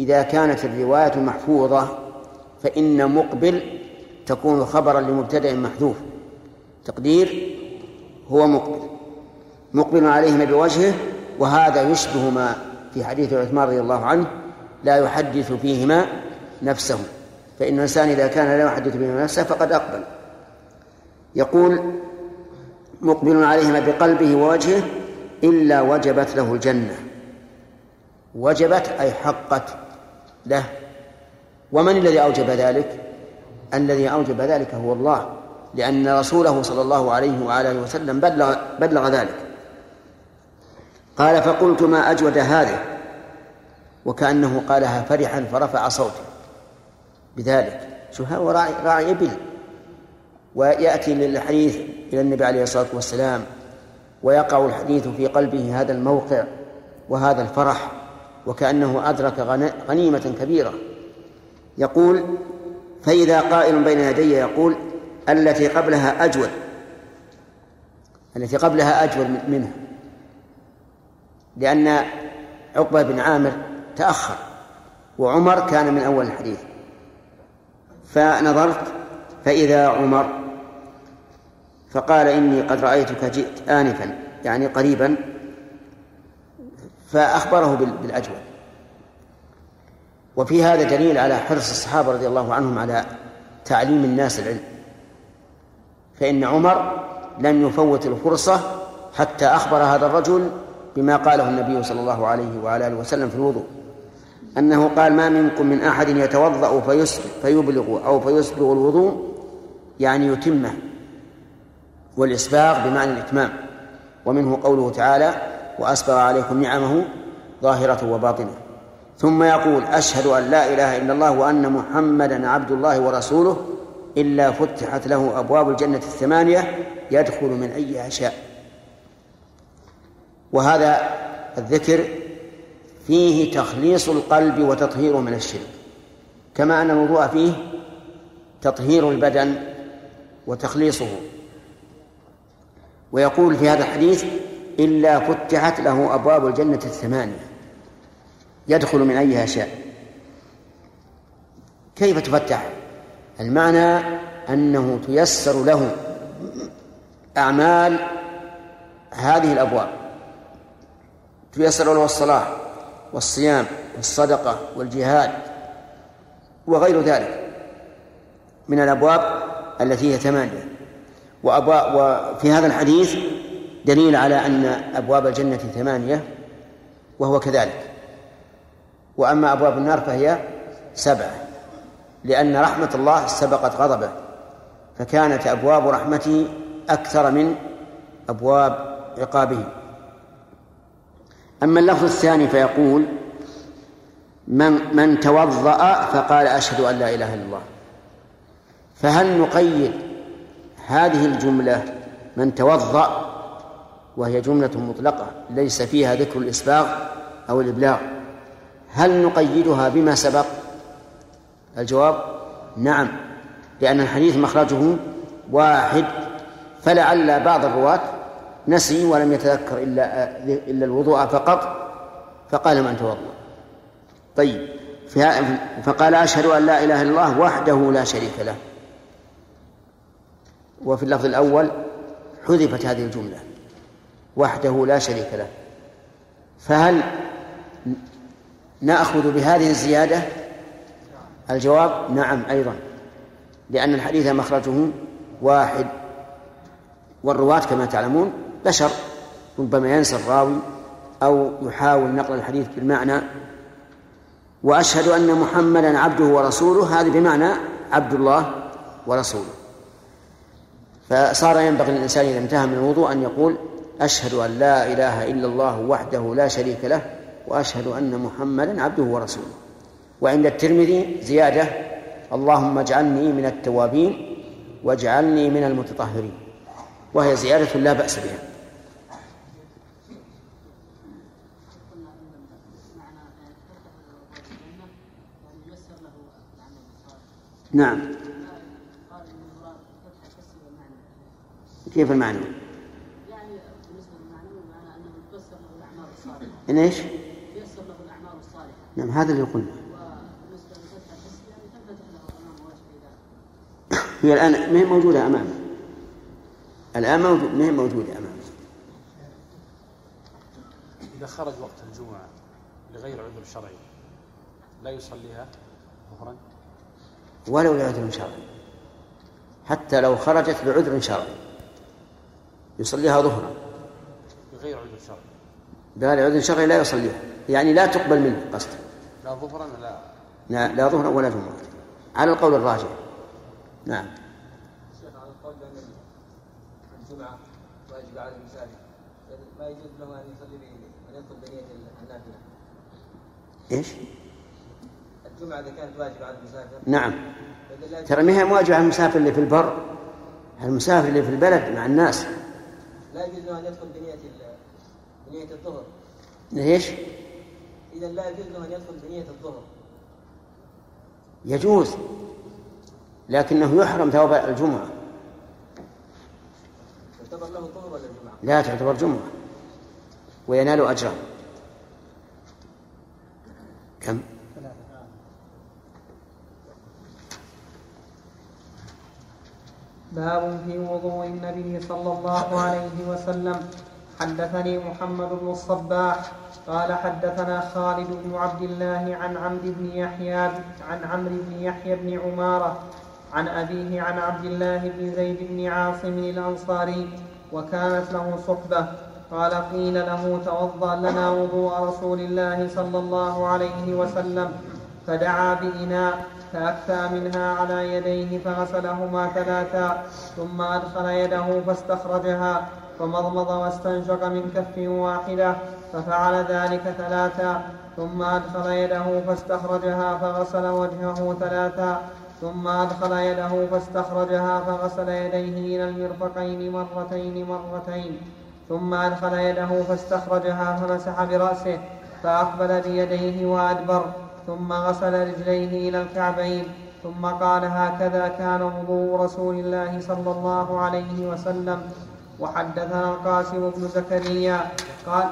إذا كانت الرواية محفوظة فإن مقبل تكون خبرا لمبتدأ محذوف. تقدير هو مقبل. مقبل عليهما بوجهه وهذا يشبه ما في حديث عثمان رضي الله عنه لا يحدث فيهما نفسه. فإن الإنسان إذا كان لا يحدث بهما نفسه فقد أقبل. يقول مقبل عليهما بقلبه ووجهه إلا وجبت له الجنة. وجبت أي حقت له. ومن الذي أوجب ذلك؟ الذي أوجب ذلك هو الله لأن رسوله صلى الله عليه وعلى وسلم بلغ, بلغ ذلك. قال فقلت ما أجود هذه؟ وكأنه قالها فرحا فرفع صوته. بذلك. شو هو راعي, راعي إبل ويأتي للحديث إلى النبي عليه الصلاة والسلام ويقع الحديث في قلبه هذا الموقع وهذا الفرح وكأنه أدرك غنيمة كبيرة. يقول فإذا قائل بين يدي يقول التي قبلها أجود. التي قبلها أجود منها لأن عقبة بن عامر تأخر وعمر كان من أول الحديث. فنظرت فإذا عمر فقال إني قد رأيتك جئت آنفا يعني قريبا فأخبره بالأجود وفي هذا دليل على حرص الصحابة رضي الله عنهم على تعليم الناس العلم. فإن عمر لم يفوت الفرصة حتى أخبر هذا الرجل بما قاله النبي صلى الله عليه وعلى آله وسلم في الوضوء. أنه قال ما منكم من أحد يتوضأ فيبلغ أو فيسبغ الوضوء يعني يتمه والإسباغ بمعنى الإتمام. ومنه قوله تعالى وأسبغ عليكم نعمه ظاهرة وباطنة. ثم يقول أشهد أن لا إله إلا الله وأن محمدا عبد الله ورسوله إلا فتحت له أبواب الجنة الثمانية يدخل من أيها شاء. وهذا الذكر فيه تخليص القلب وتطهيره من الشرك. كما أن الوضوء فيه تطهير البدن وتخليصه. ويقول في هذا الحديث إلا فتحت له أبواب الجنة الثمانية. يدخل من أيها شاء. كيف تفتح؟ المعنى أنه تيسر له أعمال هذه الأبواب. تيسر له الصلاة. والصيام والصدقة والجهاد وغير ذلك من الأبواب التي هي ثمانية. وأبواب وفي هذا الحديث دليل على أن أبواب الجنة ثمانية وهو كذلك. وأما أبواب النار فهي سبعة لأن رحمة الله سبقت غضبه فكانت أبواب رحمته أكثر من أبواب عقابه. أما اللفظ الثاني فيقول من من توضأ فقال أشهد أن لا إله إلا الله. فهل نقيد هذه الجملة من توضأ وهي جملة مطلقة ليس فيها ذكر الإسباغ أو الإبلاغ؟ هل نقيدها بما سبق؟ الجواب نعم لأن الحديث مخرجه واحد فلعل بعض الرواة نسي ولم يتذكر إلا إلا الوضوء فقط فقال من توضأ. طيب فقال أشهد أن لا إله إلا الله وحده لا شريك له. وفي اللفظ الأول حذفت هذه الجملة وحده لا شريك له. فهل نأخذ بهذه الزيادة؟ الجواب نعم أيضا لأن الحديث مخرجه واحد والرواة كما تعلمون بشر ربما ينسى الراوي أو يحاول نقل الحديث بالمعنى. وأشهد أن محمدا عبده ورسوله هذا بمعنى عبد الله ورسوله. فصار ينبغي للإنسان إذا انتهى من الوضوء أن يقول أشهد أن لا إله إلا الله وحده لا شريك له وأشهد أن محمدا عبده ورسوله. وعند الترمذي زيادة اللهم اجعلني من التوابين واجعلني من المتطهرين. وهي زيادة لا بأس بها. نعم. كيف المعنى؟ يعني بالنسبة للمعنوي معنى أنه له الأعمال الصالحة. إن إيش؟ ييسر له الأعمال الصالحة. نعم هذا اللي قلنا. وبالنسبة للفتح الحسي يعني تنفتح له أمام وجه اذا هي الآن ما هي موجودة أمامه؟ الآن موجود ما هي موجودة أمامه؟ إذا خرج وقت الجمعة لغير عذر شرعي لا يصليها ظهرا؟ ولو لعذر شرعي حتى لو خرجت بعذر شرعي يصليها ظهرا. بغير عذر شرعي لا لعذر شرعي لا يصليها. يعني لا تقبل منه قصده لا ظهرا ولا لا, لا ظهرا ولا جمعة على القول الراجح. نعم. شيخ على القول بأن الجمعة واجب على ما يجوز له أن يصلي بنية النافلة. إيش؟ الجمعة إذا كانت واجبة على المسافر. نعم. ترى ما هي مواجهة المسافر اللي في البر؟ المسافر اللي في البلد مع الناس. لا يجوز له أن يدخل بنية ال- بنية الظهر. ليش؟ إذا لا يجوز له أن يدخل بنية الظهر. يجوز. لكنه يحرم ثواب الجمعة. تعتبر له ظهر ولا؟ لا تعتبر جمعة. وينال أجرا. كم؟ باب في وضوء النبي صلى الله عليه وسلم. حدثني محمد بن الصباح. قال حدثنا خالد بن عبد الله عن عمرو بن يحيى عن عمرو بن يحيى بن عمارة عن أبيه عن عبد الله بن زيد بن عاصم الأنصاري وكانت له صحبة. قال قيل له توضأ لنا وضوء رسول الله صلى الله عليه وسلم. فدعا بإناء. فأكفأ منها على يديه فغسلهما ثلاثا ثم أدخل يده فاستخرجها فمضمض واستنشق من كف واحدة ففعل ذلك ثلاثا ثم أدخل يده فاستخرجها فغسل وجهه ثلاثا ثم أدخل يده فاستخرجها فغسل يديه إلى المرفقين مرتين مرتين ثم أدخل يده فاستخرجها فمسح برأسه فأقبل بيديه وأدبر. ثم غسل رجليه إلى الكعبين ثم قال هكذا كان وضوء رسول الله صلى الله عليه وسلم. وحدثنا القاسم بن زكريا قال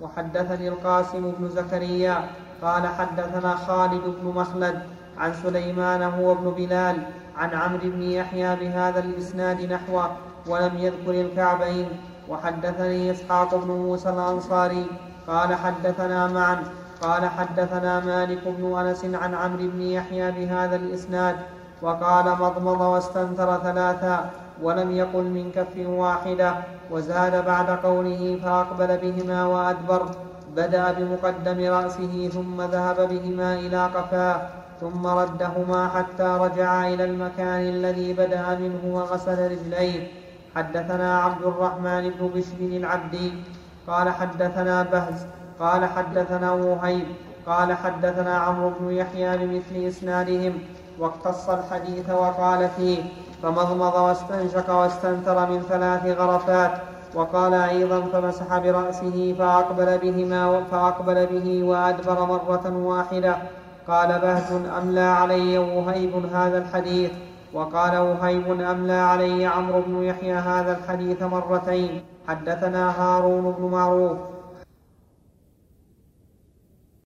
وحدثني القاسم بن زكريا قال حدثنا خالد بن مخلد عن سليمان هو ابن بلال عن عمرو بن يحيى بهذا الإسناد نحوه ولم يذكر الكعبين. وحدثني إسحاق بن موسى الأنصاري قال حدثنا معا قال حدثنا مالك بن أنس عن عمرو بن يحيى بهذا الإسناد وقال مضمض واستنثر ثلاثا ولم يقل من كف واحدة وزاد بعد قوله فأقبل بهما وأدبر بدأ بمقدم رأسه ثم ذهب بهما إلى قفاه ثم ردهما حتى رجع إلى المكان الذي بدأ منه وغسل رجليه. حدثنا عبد الرحمن بن بشر العبدي قال حدثنا بهز قال حدثنا وهيب قال حدثنا عمرو بن يحيى بمثل إسنادهم واقتص الحديث وقال فيه فمضمض واستنشق واستنثر من ثلاث غرفات وقال أيضا فمسح برأسه فأقبل بهما فأقبل به وأدبر مرة واحدة. قال بهز أملى علي وهيب هذا الحديث؟ وقال وهيب أملى علي عمرو بن يحيى هذا الحديث مرتين. حدثنا هارون بن معروف